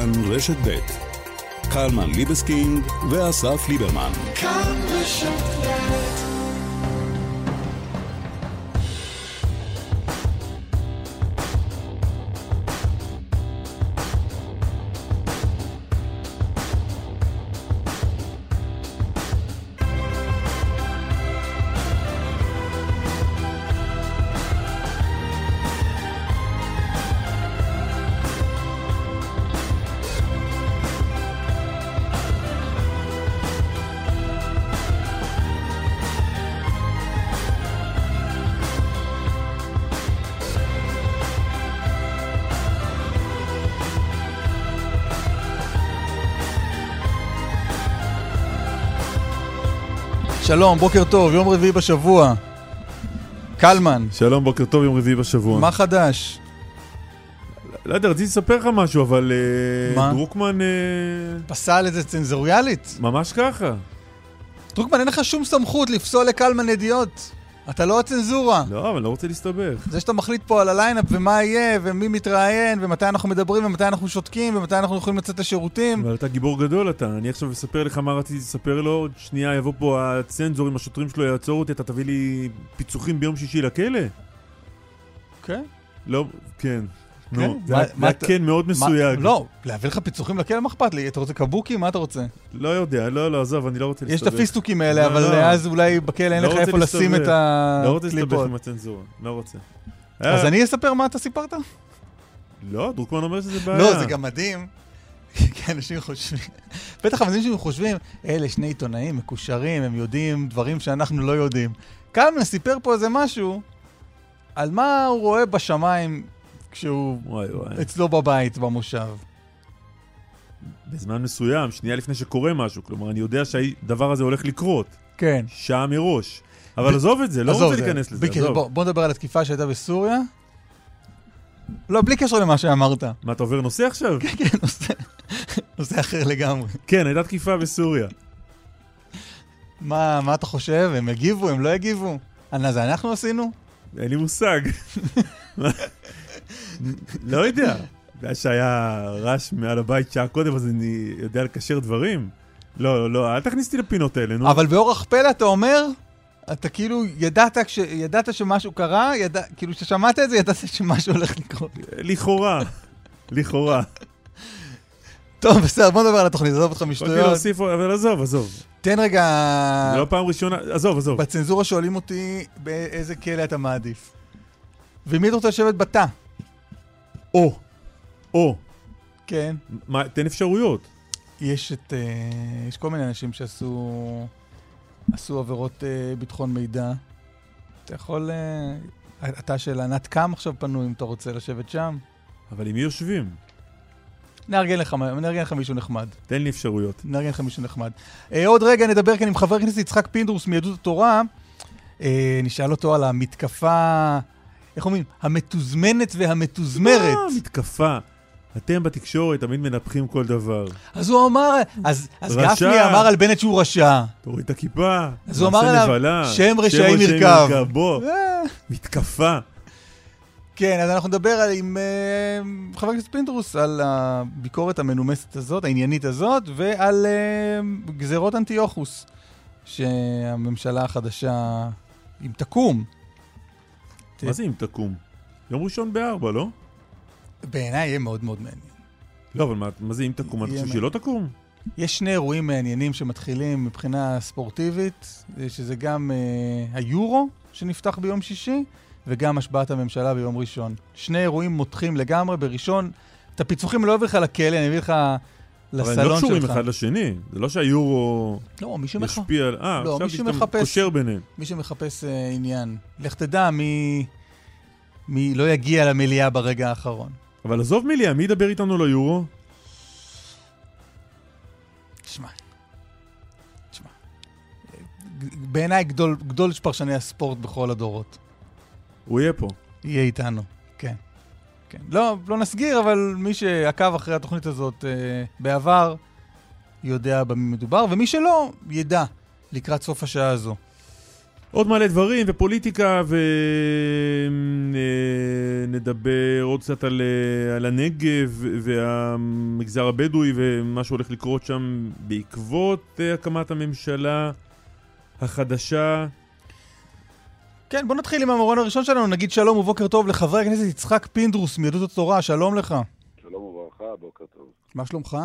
כאן רשת ב' קלמן ליבסקינד ואסף ליברמן. כאן רשת שלום, בוקר טוב, יום רביעי בשבוע. קלמן. שלום, בוקר טוב, יום רביעי בשבוע. מה חדש? לא יודע, רציתי לספר לך משהו, אבל... אה, מה? דרוקמן... אה, פסל את זה צנזוריאלית? ממש ככה. דרוקמן, אין לך שום סמכות לפסול לקלמן ידיעות. אתה לא הצנזורה. לא, אבל לא רוצה להסתבך. זה שאתה מחליט פה על ה lineup ומה יהיה, ומי מתראיין, ומתי אנחנו מדברים, ומתי אנחנו שותקים, ומתי אנחנו יכולים לצאת לשירותים. אבל אתה גיבור גדול אתה. אני עכשיו אספר לך מה רציתי לספר לו, עוד שנייה יבוא פה הצנזור עם השוטרים שלו יעצור אותי, אתה תביא לי פיצוחים ביום שישי לכלא? כן. לא, כן. כן? נו, זה היה כן מאוד מסויג. לא, להביא לך פיצוחים לכלא, מה אכפת לי? אתה רוצה קבוקי? מה אתה רוצה? לא יודע, לא, לא, עזוב, אני לא רוצה להסתבך. יש את הפיסטוקים האלה, אבל לא. אז אולי בכלא אין לא לך איפה לשים את הקליפות. לא רוצה להסתבך עם הצנזורה, לא רוצה. אז אני אספר מה אתה סיפרת? לא, דרוקמן אומר שזה בעיה. לא, זה גם מדהים. כי אנשים חושבים, בטח אנשים חושבים, אלה שני עיתונאים מקושרים, הם יודעים דברים שאנחנו לא יודעים. קלמן סיפר פה איזה משהו על מה הוא רואה בשמיים כשהוא וואי, וואי. אצלו בבית, במושב. בזמן מסוים, שנייה לפני שקורה משהו. כלומר, אני יודע שהדבר הזה הולך לקרות. כן. שעה מראש. אבל ב... עזוב את זה, לא רוצה להיכנס לזה, עזוב. בוא, בוא נדבר על התקיפה שהייתה בסוריה. לא, בלי קשר למה שאמרת. מה, אתה עובר נושא עכשיו? כן, כן, נושא, נושא אחר לגמרי. כן, הייתה תקיפה בסוריה. מה, מה אתה חושב? הם יגיבו? הם לא יגיבו? זה אנחנו עשינו? אין לי מושג. לא יודע. בגלל שהיה רעש מעל הבית שעה קודם, אז אני יודע לקשר דברים. לא, לא, אל תכניס אותי לפינות האלה, נו. אבל באורח פלא אתה אומר, אתה כאילו ידעת, כש, ידעת שמשהו קרה, ידע, כאילו כששמעת את זה, ידעת שמשהו הולך לקרות. לכאורה, לכאורה. טוב, בסדר, בוא נדבר על התוכנית, עזוב אותך משטויות. יכולתי להוסיף, אבל עזוב, עזוב. תן רגע... זה לא פעם ראשונה, עזוב, עזוב. בצנזורה שואלים אותי באיזה כלא אתה מעדיף. ומי אתה רוצה לשבת בתא? או, או. כן. מה, תן אפשרויות. יש את, uh, יש כל מיני אנשים שעשו עשו עבירות uh, ביטחון מידע. אתה יכול, uh, אתה של ענת קם עכשיו פנוי אם אתה רוצה לשבת שם. אבל עם מי יושבים? נארגן לך, נארגן לך מישהו נחמד. תן לי אפשרויות. נארגן לך מישהו נחמד. Uh, עוד רגע נדבר כאן עם חבר הכנסת יצחק פינדרוס מיהדות התורה. Uh, נשאל אותו על המתקפה איך אומרים? המתוזמנת והמתוזמרת. לא, מתקפה. אתם בתקשורת תמיד מנפחים כל דבר. אז הוא אמר, אז, אז גפני אמר על בנט שהוא רשע. תוריד את הכיפה, אז הוא אמר עליו, שם רשעים ירכב. בוא, אה. מתקפה. כן, אז אנחנו נדבר עם uh, חבר הכנסת פינדרוס על הביקורת המנומסת הזאת, העניינית הזאת, ועל uh, גזירות אנטיוכוס, שהממשלה החדשה, אם תקום, מה זה אם תקום? יום ראשון בארבע, לא? בעיניי יהיה מאוד מאוד מעניין. לא, אבל מה, מה זה אם תקום? אתה חושב שהיא לא תקום? יש שני אירועים מעניינים שמתחילים מבחינה ספורטיבית, שזה גם uh, היורו שנפתח ביום שישי, וגם השבעת הממשלה ביום ראשון. שני אירועים מותחים לגמרי, בראשון, את הפיצוחים לא אביא לך לכלא, אני אביא לך לסלון שלך. אבל הם לא קשורים אחד לשני, זה לא שהיורו לא, מי שמח... משפיע על... אה, לא, עכשיו שאתה קושר ביניהם. מי שמחפש uh, עניין. לך תדע מי... מי לא יגיע למליאה ברגע האחרון. אבל עזוב מליאה, מי ידבר איתנו ליורו? תשמע, תשמע, בעיניי גדול, גדול פרשני הספורט בכל הדורות. הוא יהיה פה. יהיה איתנו, כן. לא, לא נסגיר, אבל מי שעקב אחרי התוכנית הזאת אה, בעבר, יודע במי מדובר, ומי שלא, ידע לקראת סוף השעה הזו. עוד מלא דברים ופוליטיקה ונדבר עוד קצת על, אה, על הנגב והמגזר הבדואי ומה שהולך לקרות שם בעקבות אה, הקמת הממשלה החדשה. כן, בוא נתחיל עם המרון הראשון שלנו, נגיד שלום ובוקר טוב לחברי הכנסת יצחק פינדרוס מיהדות התורה, שלום לך. שלום וברכה, בוקר טוב. מה שלומך?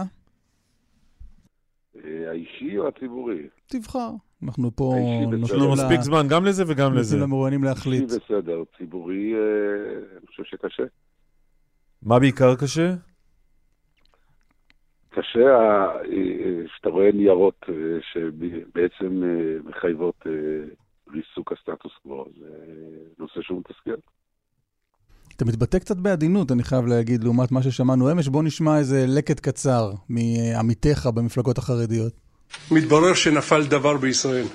אה, האישי או הציבורי? תבחר. אנחנו פה לנו מספיק זמן גם לזה וגם לזה. נותנים למרואיינים להחליט. אישי בסדר, ציבורי, אה, אני חושב שקשה. מה בעיקר קשה? קשה אה, שאתה רואה ניירות שבעצם מחייבות ריסוק הסטטוס קוו, זה נושא שהוא מתסכל. אתה מתבטא קצת בעדינות, אני חייב להגיד, לעומת מה ששמענו אמש. בוא נשמע איזה לקט קצר מעמיתיך במפלגות החרדיות. מתברר שנפל דבר בישראל.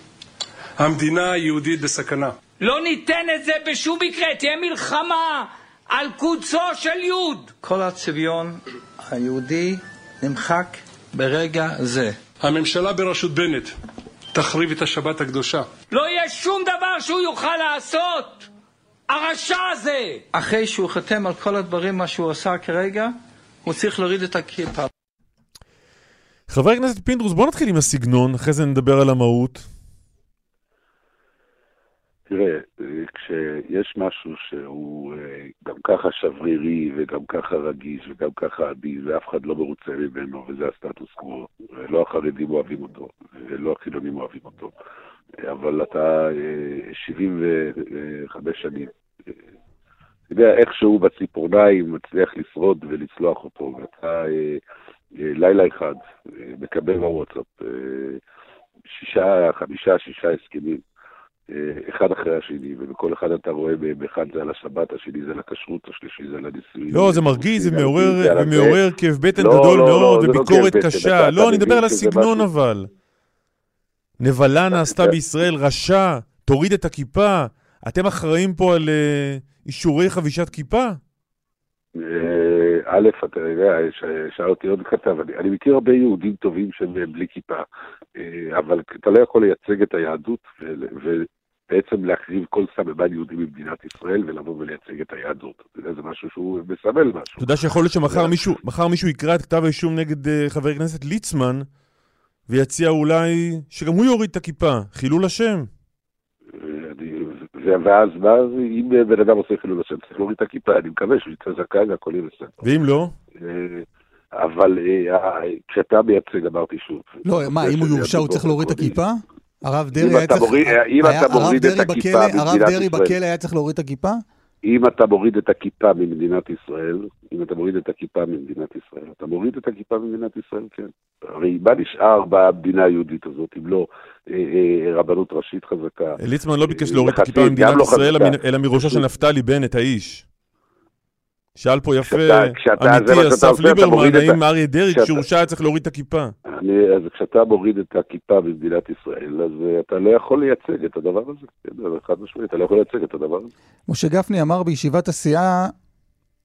המדינה היהודית בסכנה. לא ניתן את זה בשום מקרה, תהיה מלחמה על קוצו של יוד. כל הצביון היהודי נמחק ברגע זה. הממשלה בראשות בנט תחריב את השבת הקדושה. לא יהיה שום דבר שהוא יוכל לעשות! הרשע הזה! אחרי שהוא חותם על כל הדברים, מה שהוא עשה כרגע, הוא צריך להוריד את הכיפה. חבר הכנסת פינדרוס, בוא נתחיל עם הסגנון, אחרי זה נדבר על המהות. תראה, כשיש משהו שהוא אה, גם ככה שברירי וגם ככה רגיש וגם ככה עדין ואף אחד לא מרוצה ממנו וזה הסטטוס קוו, לא החרדים אוהבים אותו ולא החילונים אוהבים אותו, אבל אתה 75 אה, שנים, אה, אתה יודע, איכשהו בציפורניים מצליח לשרוד ולצלוח אותו, ואתה לילה אחד מקבל בוואטסאפ שישה, חמישה, שישה הסכמים. אחד אחרי השני, ובכל אחד אתה רואה, באחד זה על השבת, השני זה על הכשרות, השלישי זה על הנישואים. לא, זה מרגיז, זה מעורר כאב בטן לא, גדול לא, לא, מאוד, וביקורת קשה. לא, אני מדבר על הסגנון אבל. נבלה נעשתה בישראל, רשע, תוריד את הכיפה. אתם אחראים פה על אה, אישורי חבישת כיפה? אה, א', אתה יודע, שאל אותי עוד כתב, אני, אני מכיר הרבה יהודים טובים שהם בלי כיפה, אה, אבל אתה לא יכול לייצג את היהדות ובעצם להקריב כל סממן יהודי במדינת ישראל ולבוא ולייצג את היהדות. אתה יודע, זה משהו שהוא מסמל משהו. אתה יודע שיכול להיות שמחר מישהו, מישהו יקרא את כתב האישום נגד uh, חבר הכנסת ליצמן ויציע אולי שגם הוא יוריד את הכיפה, חילול השם. ואז, ואז אם בן אדם עושה חילול השם, צריך להוריד את הכיפה, אני מקווה שהוא יצא זכאי והכל יהיה בסדר. ואם לא? אה, אבל אה, כשאתה מייצג, אמרתי שוב. לא, מה, אם הוא יורשע הוא צריך להוריד את הכיפה? הרב דרעי היה צריך... אם אתה מוריד את הכיפה הרב דרעי בכלא היה צריך להוריד את הכיפה? אם אתה מוריד את הכיפה ממדינת ישראל, אם אתה מוריד את הכיפה ממדינת ישראל, אתה מוריד את הכיפה ממדינת ישראל, כן. הרי מה נשאר במדינה היהודית הזאת, אם לא אה, אה, רבנות ראשית חזקה? ליצמן לא ביקש להוריד את הכיפה ממדינת לא ישראל, אלא מראשו של נפתלי בנט, האיש. שאל פה יפה, אמיתי, אסף ליברמן, האם אריה דרעי, כשהורשע היה צריך להוריד את הכיפה? אני, אז כשאתה מוריד את הכיפה במדינת ישראל, אז uh, אתה לא יכול לייצג את הדבר הזה. חד משמעית, אתה לא יכול לייצג את הדבר הזה. משה גפני אמר בישיבת הסיעה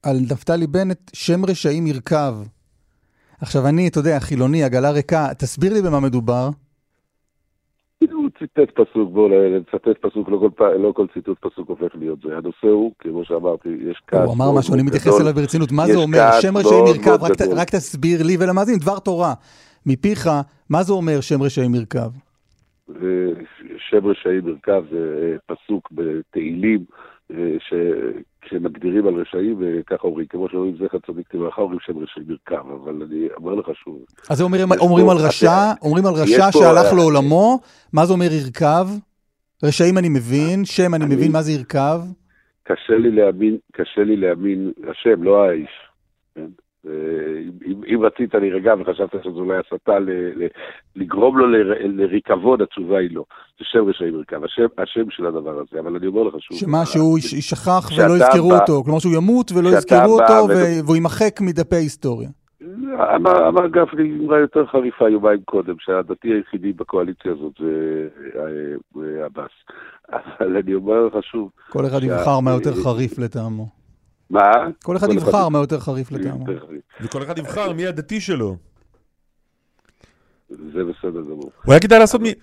על נפתלי בנט, שם רשעים ירכב. עכשיו אני, אתה יודע, חילוני, עגלה ריקה, תסביר לי במה מדובר. ציטט פסוק, בואו לצטט פסוק, לא כל, לא כל ציטוט פסוק הופך להיות זה. הנושא הוא, כמו שאמרתי, יש כעס הוא אמר משהו, אני מתייחס אליו ברצינות. מה זה אומר? שם רשעים ירכב, רק, רק תסביר לי ולמאזין, דבר תורה. מפיך, מה זה אומר שם רשעים ירכב? שם רשעים ירכב זה אה, פסוק בתהילים, אה, כשמגדירים על רשעים, וככה אומרים, כמו שאומרים זכר צדיק תברכה, אומרים שם רשעים ירכב, אבל אני אומר לך שוב. אז אומרים, אומרים על רשע, אומרים על רשע שהלך לעולמו, מה זה אומר ירכב? רשעים אני מבין, שם אני מבין, מה זה ירכב? קשה לי להאמין, קשה לי להאמין, השם, לא האיש. כן? אם, אם רצית להירגע וחשבת שזו אולי הסתה לגרום לו לריקבון, התשובה היא לא. זה שם רשעים ירכב, השם, השם של הדבר הזה, אבל אני אומר לך שוב... שמה, שהוא יישכח ולא יזכרו בא, אותו, כלומר שהוא ימות ולא יזכרו אותו ו... והוא יימחק מדפי ההיסטוריה. אמר, אמר גפני אמרה יותר חריפה יומיים קודם, שהדתי היחידי בקואליציה הזאת זה אה, עבאס. אבל אני אומר לך שוב... כל אחד יבחר מה יותר חריף לטעמו. מה? כל אחד יבחר מה יותר חריף לטעמו. וכל אחד יבחר מי הדתי שלו. זה בסדר גמור.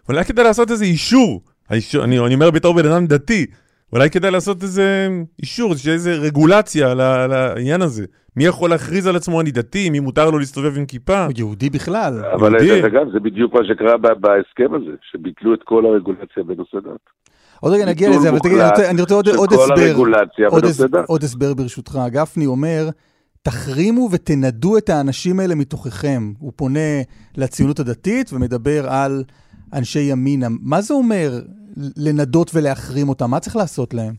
אולי כדאי לעשות איזה אישור. אני אומר בתור בן אדם דתי, אולי כדאי לעשות איזה אישור, איזה רגולציה לעניין הזה. מי יכול להכריז על עצמו אני דתי, מי מותר לו להסתובב עם כיפה? יהודי בכלל. אבל דרך אגב, זה בדיוק מה שקרה בהסכם הזה, שביטלו את כל הרגולציה בנושא דת. עוד רגע נגיע לזה, אבל תגיד, אני רוצה עוד, עוד הסבר. עוד, הסבר, עוד הסבר ברשותך. גפני אומר, תחרימו ותנדו את האנשים האלה מתוככם. הוא פונה לציונות הדתית ומדבר על אנשי ימינה. מה זה אומר לנדות ולהחרים אותם? מה צריך לעשות להם?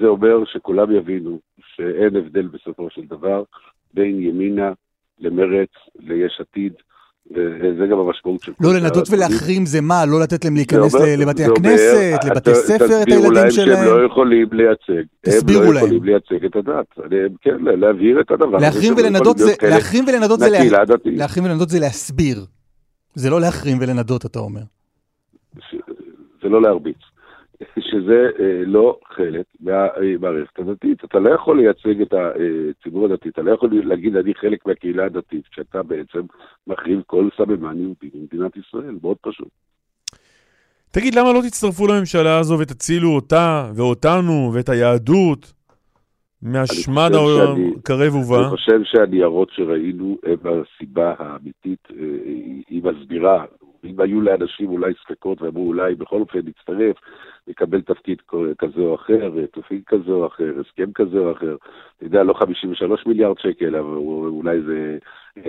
זה אומר שכולם יבינו שאין הבדל בסופו של דבר בין ימינה למרץ, ליש עתיד, וזה גם המשמעות של... לא, לנדות ולהחרים זה מה? לא לתת להם להיכנס לבתי הכנסת, לבתי ספר, את הילדים שלהם? תסבירו להם שהם לא יכולים לייצג. תסבירו להם. הם לא יכולים לייצג את הדת. כן, להבהיר את הדבר. להחרים ולנדות זה... להחרים ולנדות זה להסביר. זה לא להחרים ולנדות, אתה אומר. זה לא להרביץ. שזה אה, לא חלק מהמערכת הדתית. אתה לא יכול לייצג את הציבור הדתי, אתה לא יכול להגיד אני חלק מהקהילה הדתית, כשאתה בעצם מחריב כל סממן יהודי במדינת ישראל, מאוד פשוט. תגיד, למה לא תצטרפו לממשלה הזו ותצילו אותה ואותנו ואת היהדות מהשמד הקרב ובא? אני חושב שהניירות שראינו הם הסיבה האמיתית, אה, היא מסבירה אם היו לאנשים אולי ספקות ואמרו אולי בכל אופן נצטרף, נקבל תפקיד כזה או אחר, תפקיד כזה או אחר, הסכם כזה או אחר, אתה יודע, לא 53 מיליארד שקל, אבל אולי זה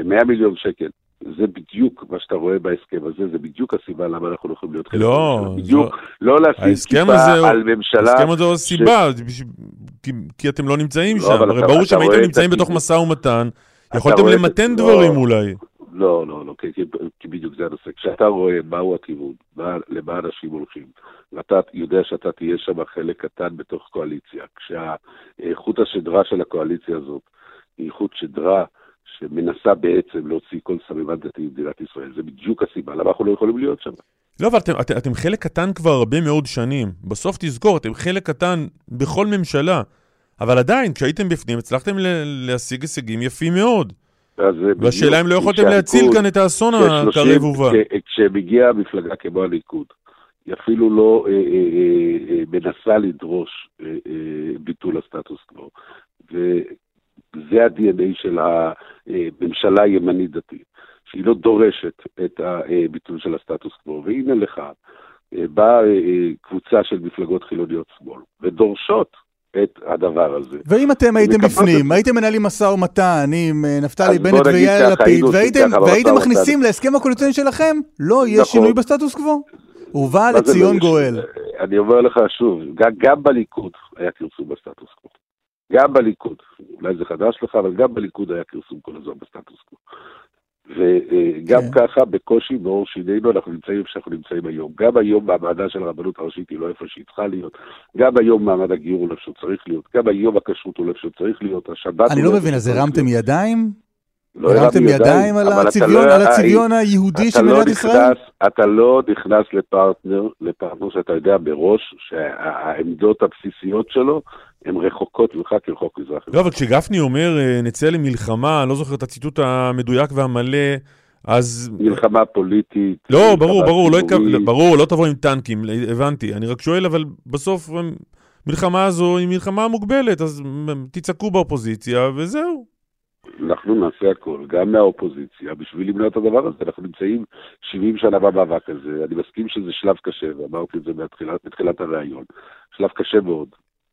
100 מיליון שקל. זה בדיוק מה שאתה רואה בהסכם הזה, זה בדיוק הסיבה למה אנחנו לא יכולים להיות חלק לא, בדיוק, לא לשים טיפה על ממשלה... ההסכם הזה הוא סיבה, כי אתם לא נמצאים לא, שם, הרי ברור שאם הייתם נמצאים בתוך משא ומתן, יכולתם למתן דברים לא. אולי. לא, לא, לא, כי, כי, כי בדיוק זה הנושא. כשאתה רואה מהו הכיוון, מה, למה אנשים הולכים, ואתה יודע שאתה תהיה שם חלק קטן בתוך קואליציה, כשהחוט השדרה של הקואליציה הזאת היא חוט שדרה שמנסה בעצם להוציא כל סממן דתי במדינת ישראל, זה בדיוק הסיבה למה אנחנו לא יכולים להיות שם. לא, אבל אתם, אתם, אתם חלק קטן כבר הרבה מאוד שנים. בסוף תזכור, אתם חלק קטן בכל ממשלה. אבל עדיין, כשהייתם בפנים, הצלחתם להשיג הישגים יפים מאוד. והשאלה אם לא יכולתם להציל כאן את האסון הקרב ובא. כשמגיעה מפלגה כמו הליכוד, היא אפילו לא אה, אה, אה, מנסה לדרוש ביטול הסטטוס קוו. וזה ה-DNA של הממשלה הימנית דתית, שהיא לא דורשת את הביטול של הסטטוס קוו. והנה לך, באה קבוצה של מפלגות חילוניות שמאל, ודורשות את הדבר הזה. ואם אתם הייתם בפנים, הייתם מנהלים משא ומתן עם אה, נפתלי בנט ויאיר לפיד, והייתם מכניסים להסכם הקואליציוני שלכם, לא יהיה נכון. שינוי בסטטוס קוו. ובא לציון לא גואל. אני אומר לך שוב, גם בליכוד היה כרסום בסטטוס קוו. גם בליכוד, אולי זה חדש לך, אבל גם בליכוד היה כרסום כל הזמן בסטטוס קוו. וגם כן. ככה, בקושי בעור שינינו, אנחנו נמצאים איפה שאנחנו נמצאים היום. גם היום מעמדה של הרבנות הראשית היא לא איפה שהיא צריכה להיות. גם היום מעמד הגיור הוא לא איפה שהוא צריך להיות. גם היום הכשרות הוא לא איפה שהוא צריך להיות. השבת... אני לא, לא מבין, אז הרמתם ידיים? לא הרמתם ידיים על הצביון, לא, על הצביון היהודי של מדינת ישראל? אתה לא נכנס לפרטנר, לפרטנר שאתה יודע מראש שהעמדות הבסיסיות שלו הן רחוקות ממך כרחוק מזרח. לא, אבל כשגפני אומר אה, נצא למלחמה, אני לא זוכר את הציטוט המדויק והמלא, אז... מלחמה פוליטית. לא, ברור, ברור, לא, ברור, לא תבוא עם טנקים, הבנתי. אני רק שואל, אבל בסוף המלחמה הזו היא מלחמה מוגבלת, אז תצעקו באופוזיציה וזהו. אנחנו נעשה הכל, גם מהאופוזיציה, בשביל למנוע את הדבר הזה. אנחנו נמצאים 70 שנה במאבק הזה. אני מסכים שזה שלב קשה, ואמרתי את זה בתחילת הראיון. שלב קשה מאוד.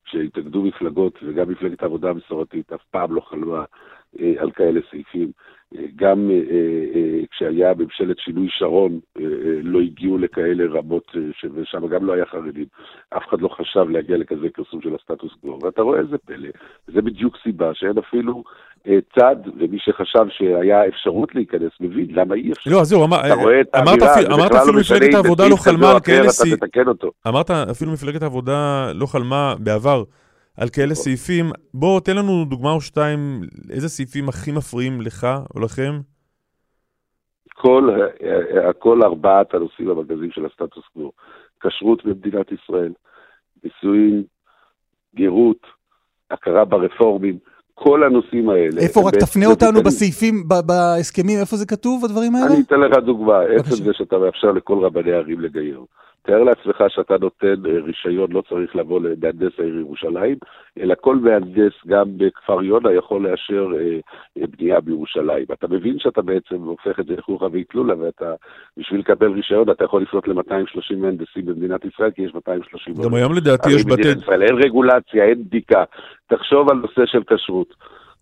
שהתאגדו מפלגות, וגם מפלגת העבודה המסורתית אף פעם לא חלמה אה, על כאלה סעיפים. אה, גם אה, אה, כשהיה ממשלת שינוי שרון, אה, אה, לא הגיעו לכאלה רמות, אה, ושם גם לא היה חרדים. אף אחד לא חשב להגיע לכזה כרסום של הסטטוס קוו. ואתה רואה איזה פלא, זה בדיוק סיבה שאין אפילו אה, צד, ומי שחשב שהיה אפשרות להיכנס מבין למה אי אפשר. לא, אז זהו, אמרת אפילו לא מפלגת העבודה לא חלמה על כאלה סעיפים. אמרת אפילו מפלגת העבודה לא חלמה בעבר. על כאלה סעיפים. בוא, תן לנו דוגמה או שתיים, איזה סעיפים הכי מפריעים לך או לכם? כל, כל ארבעת הנושאים המרכזיים של הסטטוס קוו. כשרות במדינת ישראל, נישואין, גרות, הכרה ברפורמים, כל הנושאים האלה. איפה? רק תפנה אותנו בסעיפים, בהסכמים, איפה זה כתוב, הדברים האלה? אני אתן לך דוגמה. עצם זה שאתה מאפשר לכל רבני הערים לגייר. תאר לעצמך שאתה נותן אה, רישיון, לא צריך לבוא למהנדס העיר ירושלים, אלא כל מהנדס, גם בכפר יונה, יכול לאשר אה, אה, בנייה בירושלים. אתה מבין שאתה בעצם הופך את זה לחוכא ואטלולא, ואתה, בשביל לקבל רישיון, אתה יכול לפנות ל-230 מהנדסים במדינת ישראל, כי יש 230... גם היום לדעתי יש בתי... אין רגולציה, אין בדיקה. תחשוב על נושא של כשרות.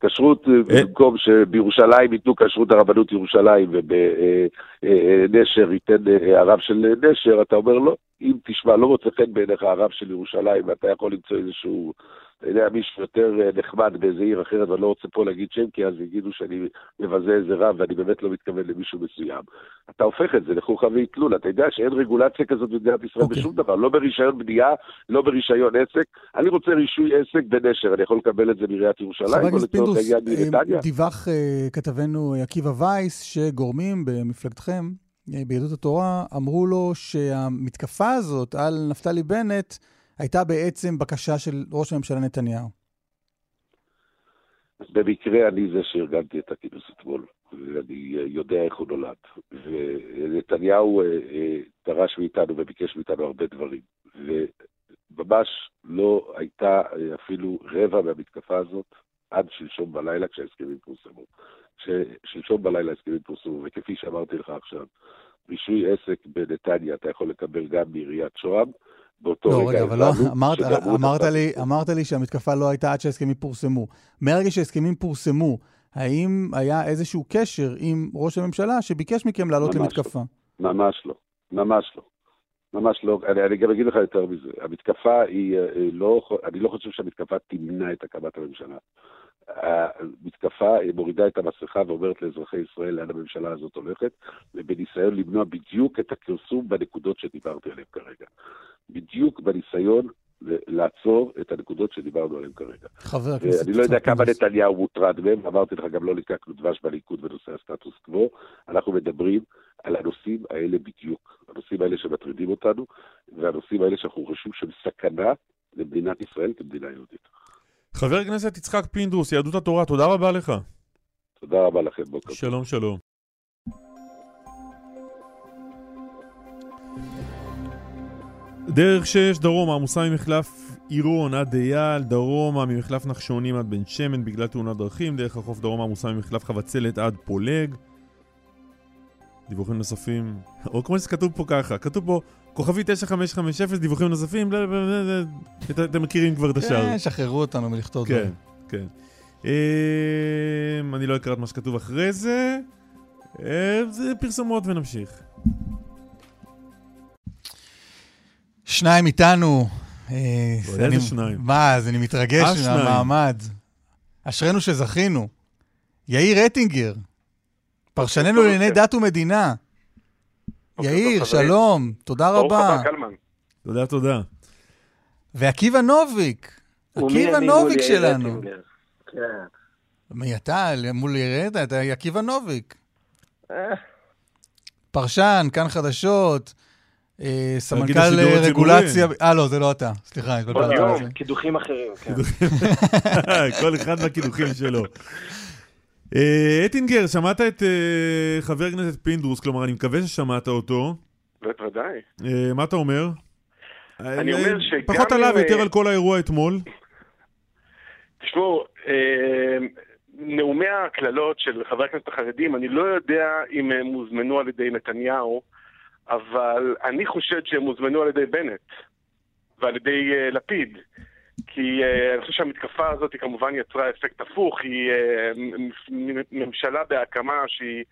כשרות, אה, אה. במקום שבירושלים ייתנו כשרות הרבנות ירושלים ובנשר אה, ייתן הרב של נשר, אתה אומר לא, אם תשמע, לא מוצא חן בעיניך הרב של ירושלים ואתה יכול למצוא איזשהו אתה יודע, מישהו יותר אה, נחמד באיזה עיר אחרת, ואני לא רוצה פה להגיד שם, כי אז יגידו שאני מבזה איזה רב, ואני באמת לא מתכוון למישהו מסוים. אתה הופך את זה לחוכא ואטלולא. אתה יודע שאין רגולציה כזאת במדינת ישראל okay. אוקיי. בשום דבר, לא ברישיון בנייה, לא ברישיון עסק. אני רוצה רישוי עסק בנשר, אני יכול לקבל את זה מעיריית ירושלים, חבר הכנסת פינדרוס, אה, דיווח אה, כתבנו עקיבא וייס, שגורמים במפלגתכם, ביהדות התורה, אמרו לו שהמתקפה הזאת על נפתלי בנט, הייתה בעצם בקשה של ראש הממשלה נתניהו? במקרה אני זה שארגנתי את הכינוס אתמול, ואני יודע איך הוא נולד. ונתניהו אה, אה, דרש מאיתנו וביקש מאיתנו הרבה דברים. וממש לא הייתה אה, אפילו רבע מהמתקפה הזאת עד שלשום בלילה כשההסכמים פורסמו. כששלשום בלילה ההסכמים פורסמו, וכפי שאמרתי לך עכשיו, רישוי עסק בנתניה אתה יכול לקבל גם מעיריית שוהם, באותו לא, רגע. רגע, אבל לא, אמרת, אמרת, לי, אמרת לי שהמתקפה לא הייתה עד שההסכמים פורסמו. מהרגע שההסכמים פורסמו, האם היה איזשהו קשר עם ראש הממשלה שביקש מכם לעלות למתקפה? לא, ממש לא, ממש לא. ממש לא. אני, אני גם אגיד לך יותר מזה. המתקפה היא אה, לא, אני לא חושב שהמתקפה תמנע את הקמת הממשלה. המתקפה מורידה את המסכה ואומרת לאזרחי ישראל לאן הממשלה הזאת הולכת, ובניסיון למנוע בדיוק את הכרסום בנקודות שדיברתי עליהן כרגע. בדיוק בניסיון לעצור את הנקודות שדיברנו עליהן כרגע. חבר הכנסת... אני לא יודע כמה נתניהו מוטרד מהם, אמרתי לך, גם לא לקקנו דבש בליכוד בנושא הסטטוס קוו. אנחנו מדברים על הנושאים האלה בדיוק. הנושאים האלה שמטרידים אותנו, והנושאים האלה שאנחנו חושבים שהם סכנה למדינת ישראל כמדינה יהודית. חבר הכנסת יצחק פינדרוס, יהדות התורה, תודה רבה לך. תודה רבה לכם, בוקר. שלום, שלום. דרך שש, דרומה, עמוסה ממחלף עירון עד אייל, דרומה ממחלף נחשונים עד בן שמן בגלל תאונת דרכים, דרך החוף דרומה עמוסה ממחלף חבצלת עד פולג. דיווחים נוספים, או כמו שכתוב פה ככה, כתוב פה כוכבי 9550, דיווחים נוספים, אתם מכירים כבר את השאר. כן, שחררו אותנו מלכתוב כן, כן. אמ, אני לא אקרא את מה שכתוב אחרי זה. אמ, זה פרסומות ונמשיך. שניים איתנו. אה, איזה שניים? מה, אז אני מתרגש מהמעמד. אשרינו שזכינו. יאיר רטינגר, פרשננו לענייני דת ומדינה. יאיר, שלום, תודה רבה. ברוך הבא, קלמן. תודה, תודה. ועקיבא נוביק, עקיבא נוביק שלנו. כן. מי אתה? מול ירד? אתה עקיבא נוביק. אה. פרשן, כאן חדשות. אה, סמנכ"ל רגולציה, אה לא, זה לא אתה, סליחה, התבלבלתי. כל יום, קידוחים אחרים, כן. כל אחד מהקידוחים שלו. אה, אטינגר, שמעת את חבר הכנסת פינדרוס, כלומר, אני מקווה ששמעת אותו. בוודאי. מה אתה אומר? אני אומר שגם... פחות עליו, יותר על כל האירוע אתמול. תשמעו, נאומי הקללות של חברי הכנסת החרדים, אני לא יודע אם הם הוזמנו על ידי נתניהו. אבל אני חושד שהם הוזמנו על ידי בנט ועל ידי לפיד. כי uh, אני חושב שהמתקפה הזאת היא כמובן יצרה אפקט הפוך, היא uh, ממשלה בהקמה שהיא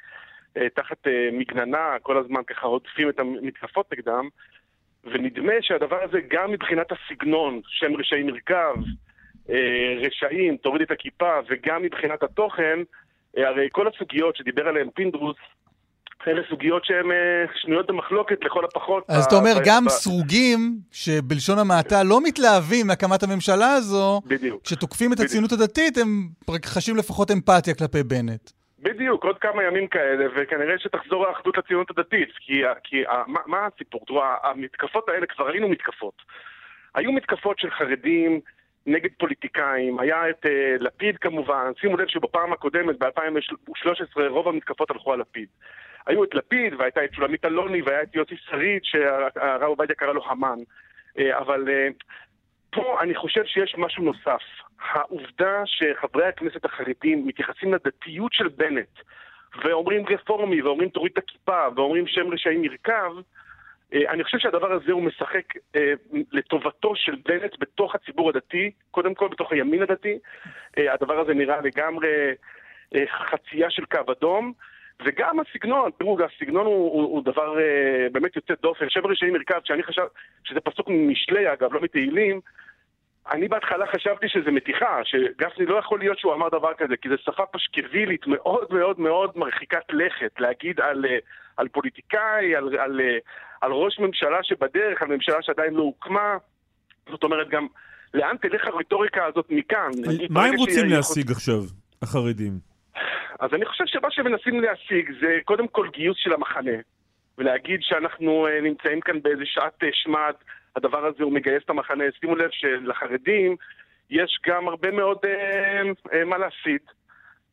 uh, תחת מגננה, כל הזמן ככה הודפים את המתקפות נגדם, ונדמה שהדבר הזה גם מבחינת הסגנון, שם רשעים מרכב, רשעים, תוריד את הכיפה, וגם מבחינת התוכן, הרי כל הסוגיות שדיבר עליהן פינדרוס, אלה סוגיות שהן אה, שנויות במחלוקת לכל הפחות. אז אתה אומר, גם סרוגים, שבלשון המעטה לא מתלהבים מהקמת הממשלה הזו, בדיוק. כשתוקפים את הציונות הדתית, הם חשים לפחות אמפתיה כלפי בנט. בדיוק, עוד כמה ימים כאלה, וכנראה שתחזור האחדות לציונות הדתית. כי, כי מה, מה הסיפור? תראו, המתקפות האלה, כבר ראינו מתקפות. היו מתקפות של חרדים נגד פוליטיקאים, היה את uh, לפיד כמובן, שימו לב שבפעם הקודמת, ב-2013, רוב המתקפות הלכו על לפיד. היו את לפיד, והייתה את שולמית אלוני, והיה את יוסי שריד, שהרב עובדיה קרא לו המן. Uh, אבל uh, פה אני חושב שיש משהו נוסף. העובדה שחברי הכנסת החרדים מתייחסים לדתיות של בנט, ואומרים רפורמי, ואומרים תוריד את הכיפה, ואומרים שם רשעים ירכב, אה, אני חושב שהדבר הזה הוא משחק אה, לטובתו של בנט בתוך הציבור הדתי, קודם כל בתוך הימין הדתי. אה, הדבר הזה נראה לגמרי חצייה של קו אדום. וגם הסגנון, תראו, הסגנון הוא, הוא, הוא דבר uh, באמת יוצא דופן. שבר רשעים מרכב, שאני חשב, שזה פסוק ממשלי אגב, לא מתהילים, אני בהתחלה חשבתי שזה מתיחה, שגפני לא יכול להיות שהוא אמר דבר כזה, כי זו שפה פשקבילית מאוד מאוד מאוד מרחיקת לכת, להגיד על, על פוליטיקאי, על, על, על ראש ממשלה שבדרך, על ממשלה שעדיין לא הוקמה. זאת אומרת, גם לאן תלך הרטוריקה הזאת מכאן? מה הם רוצים להשיג יכול... עכשיו, החרדים? אז אני חושב שמה שמנסים להשיג זה קודם כל גיוס של המחנה, ולהגיד שאנחנו uh, נמצאים כאן באיזה שעת uh, שמד, הדבר הזה הוא מגייס את המחנה. שימו לב שלחרדים יש גם הרבה מאוד uh, uh, מה להסיט.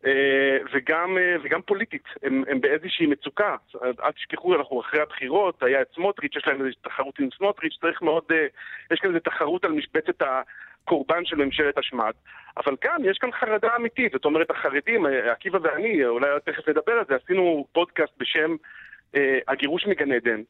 אה, וגם, אה, וגם פוליטית, הם, הם באיזושהי מצוקה. אל תשכחו, אנחנו אחרי הבחירות, היה את סמוטריץ', יש להם איזושהי תחרות עם סמוטריץ', צריך מאוד, אה, יש כאן איזו תחרות על משבצת הקורבן של ממשלת השמד. אבל כאן, יש כאן חרדה אמיתית, זאת אומרת, החרדים, עקיבא ואני, אולי תכף נדבר על זה, עשינו פודקאסט בשם אה, הגירוש מגן עדן.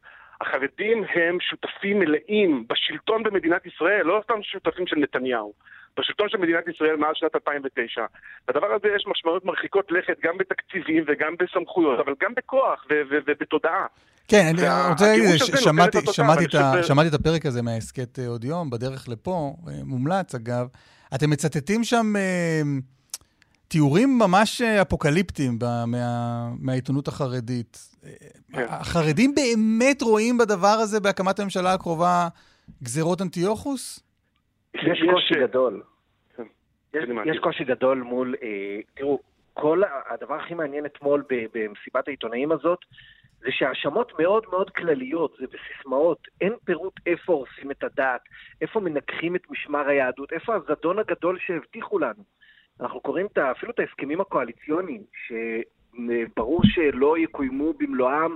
החרדים הם שותפים מלאים בשלטון במדינת ישראל, לא סתם שותפים של נתניהו. בשלטון של מדינת ישראל מאז שנת 2009. לדבר הזה יש משמעויות מרחיקות לכת גם בתקציבים וגם בסמכויות, אבל גם בכוח ובתודעה. כן, אני רוצה להגיד, שמעתי, שמעתי, את שמעתי את הפרק הזה מההסכת אה, עוד יום, בדרך לפה, אה, מומלץ אגב. אתם מצטטים שם אה, תיאורים ממש אפוקליפטיים מה, מהעיתונות החרדית. כן. החרדים באמת רואים בדבר הזה, בהקמת הממשלה הקרובה, גזירות אנטיוכוס? יש קושי גדול. כן, יש, קושי גדול מול, תראו, כל הדבר הכי מעניין אתמול במסיבת העיתונאים הזאת, זה שהאשמות מאוד מאוד כלליות, זה בסיסמאות, אין פירוט איפה הורסים את הדת, איפה מנגחים את משמר היהדות, איפה הזדון הגדול שהבטיחו לנו. אנחנו קוראים אפילו את ההסכמים הקואליציוניים, שברור שלא יקוימו במלואם,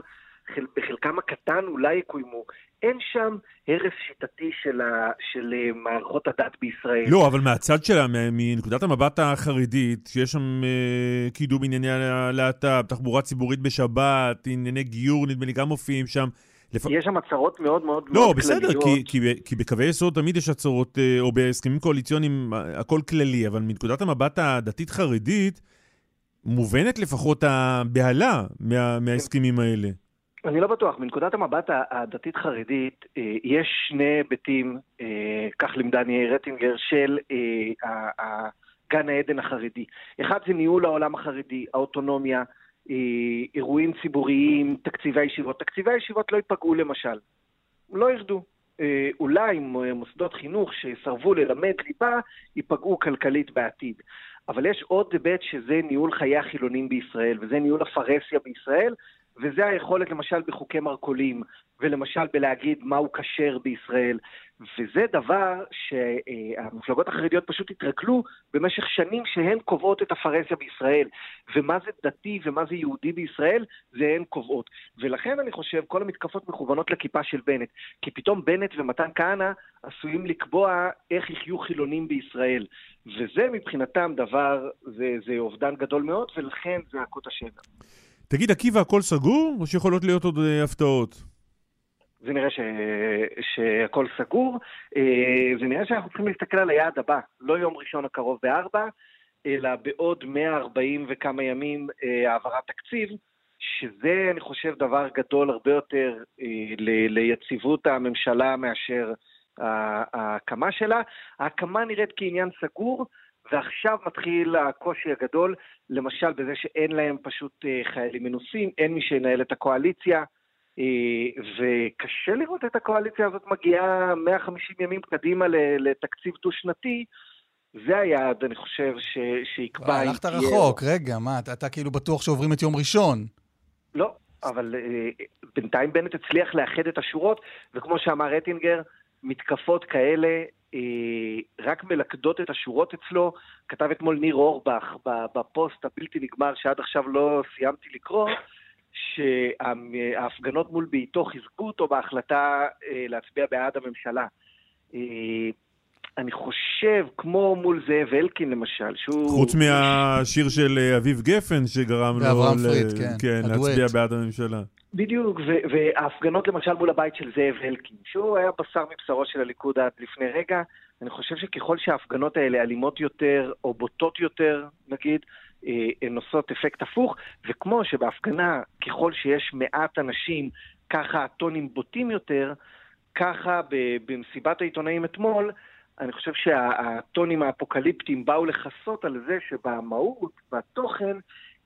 בחלקם הקטן אולי יקוימו. אין שם הרס שיטתי של, ה, של אה, מערכות הדת בישראל. לא, אבל מהצד שלה, מנקודת המבט החרדית, שיש שם uh, קידום ענייני הלהט"ב, תחבורה ציבורית בשבת, ענייני גיור, נדמה לי, גם מופיעים שם. לפ... יש שם הצהרות מאוד מאוד לא, מאוד בסדר, כלליות. לא, בסדר, כי, כי בקווי יסוד תמיד יש הצהרות, אה, או בהסכמים קואליציוניים, הכל כללי, אבל מנקודת המבט הדתית-חרדית, מובנת לפחות הבהלה מה, מההסכמים האלה. אני לא בטוח. מנקודת המבט הדתית-חרדית, אה, יש שני היבטים, אה, כך לימדני רטינגר, של אה, גן העדן החרדי. אחד זה ניהול העולם החרדי, האוטונומיה, אירועים ציבוריים, תקציבי הישיבות. תקציבי הישיבות לא ייפגעו למשל. לא ירדו. אולי מוסדות חינוך שסרבו ללמד ליבה, ייפגעו כלכלית בעתיד. אבל יש עוד היבט שזה ניהול חיי החילונים בישראל, וזה ניהול הפרהסיה בישראל, וזה היכולת למשל בחוקי מרכולים, ולמשל בלהגיד מהו כשר בישראל. וזה דבר שהמפלגות החרדיות פשוט התרגלו במשך שנים שהן קובעות את הפרהסיה בישראל. ומה זה דתי ומה זה יהודי בישראל, זה הן קובעות. ולכן אני חושב, כל המתקפות מכוונות לכיפה של בנט. כי פתאום בנט ומתן כהנא עשויים לקבוע איך יחיו חילונים בישראל. וזה מבחינתם דבר, זה, זה אובדן גדול מאוד, ולכן זה הכות השבר. תגיד, עקיבא, הכל סגור, או שיכולות להיות עוד אה, הפתעות? זה נראה ש... שהכל סגור. אה, זה נראה שאנחנו צריכים להסתכל על היעד הבא, לא יום ראשון הקרוב בארבע, אלא בעוד 140 וכמה ימים אה, העברת תקציב, שזה, אני חושב, דבר גדול הרבה יותר ל... ליציבות הממשלה מאשר ההקמה שלה. ההקמה נראית כעניין סגור, ועכשיו מתחיל הקושי הגדול, למשל בזה שאין להם פשוט אה, חיילים מנוסים, אין מי שינהל את הקואליציה, אה, וקשה לראות את הקואליציה הזאת מגיעה 150 ימים קדימה לתקציב דו-שנתי. זה היעד, אני חושב, ש... שיקבע... הלכת רחוק, רגע, מה, אתה, אתה כאילו בטוח שעוברים את יום ראשון. לא, אבל uh, בינתיים בנט הצליח לאחד את השורות, וכמו שאמר רטינגר, מתקפות כאלה אה, רק מלכדות את השורות אצלו. כתב אתמול ניר אורבך בפוסט הבלתי נגמר שעד עכשיו לא סיימתי לקרוא, שההפגנות מול ביתו חיזקו אותו בהחלטה אה, להצביע בעד הממשלה. אני חושב, כמו מול זאב אלקין למשל, שהוא... חוץ מהשיר של אה, אביב גפן שגרם לו פריד, כן, כן, להצביע בעד הממשלה. בדיוק, וההפגנות למשל מול הבית של זאב אלקין, שהוא היה בשר מבשרו של הליכוד עד לפני רגע, אני חושב שככל שההפגנות האלה אלימות יותר, או בוטות יותר, נגיד, אה, הן עושות אפקט הפוך, וכמו שבהפגנה, ככל שיש מעט אנשים, ככה הטונים בוטים יותר, ככה במסיבת העיתונאים אתמול, אני חושב שהטונים האפוקליפטיים באו לכסות על זה שבמהות, בתוכן,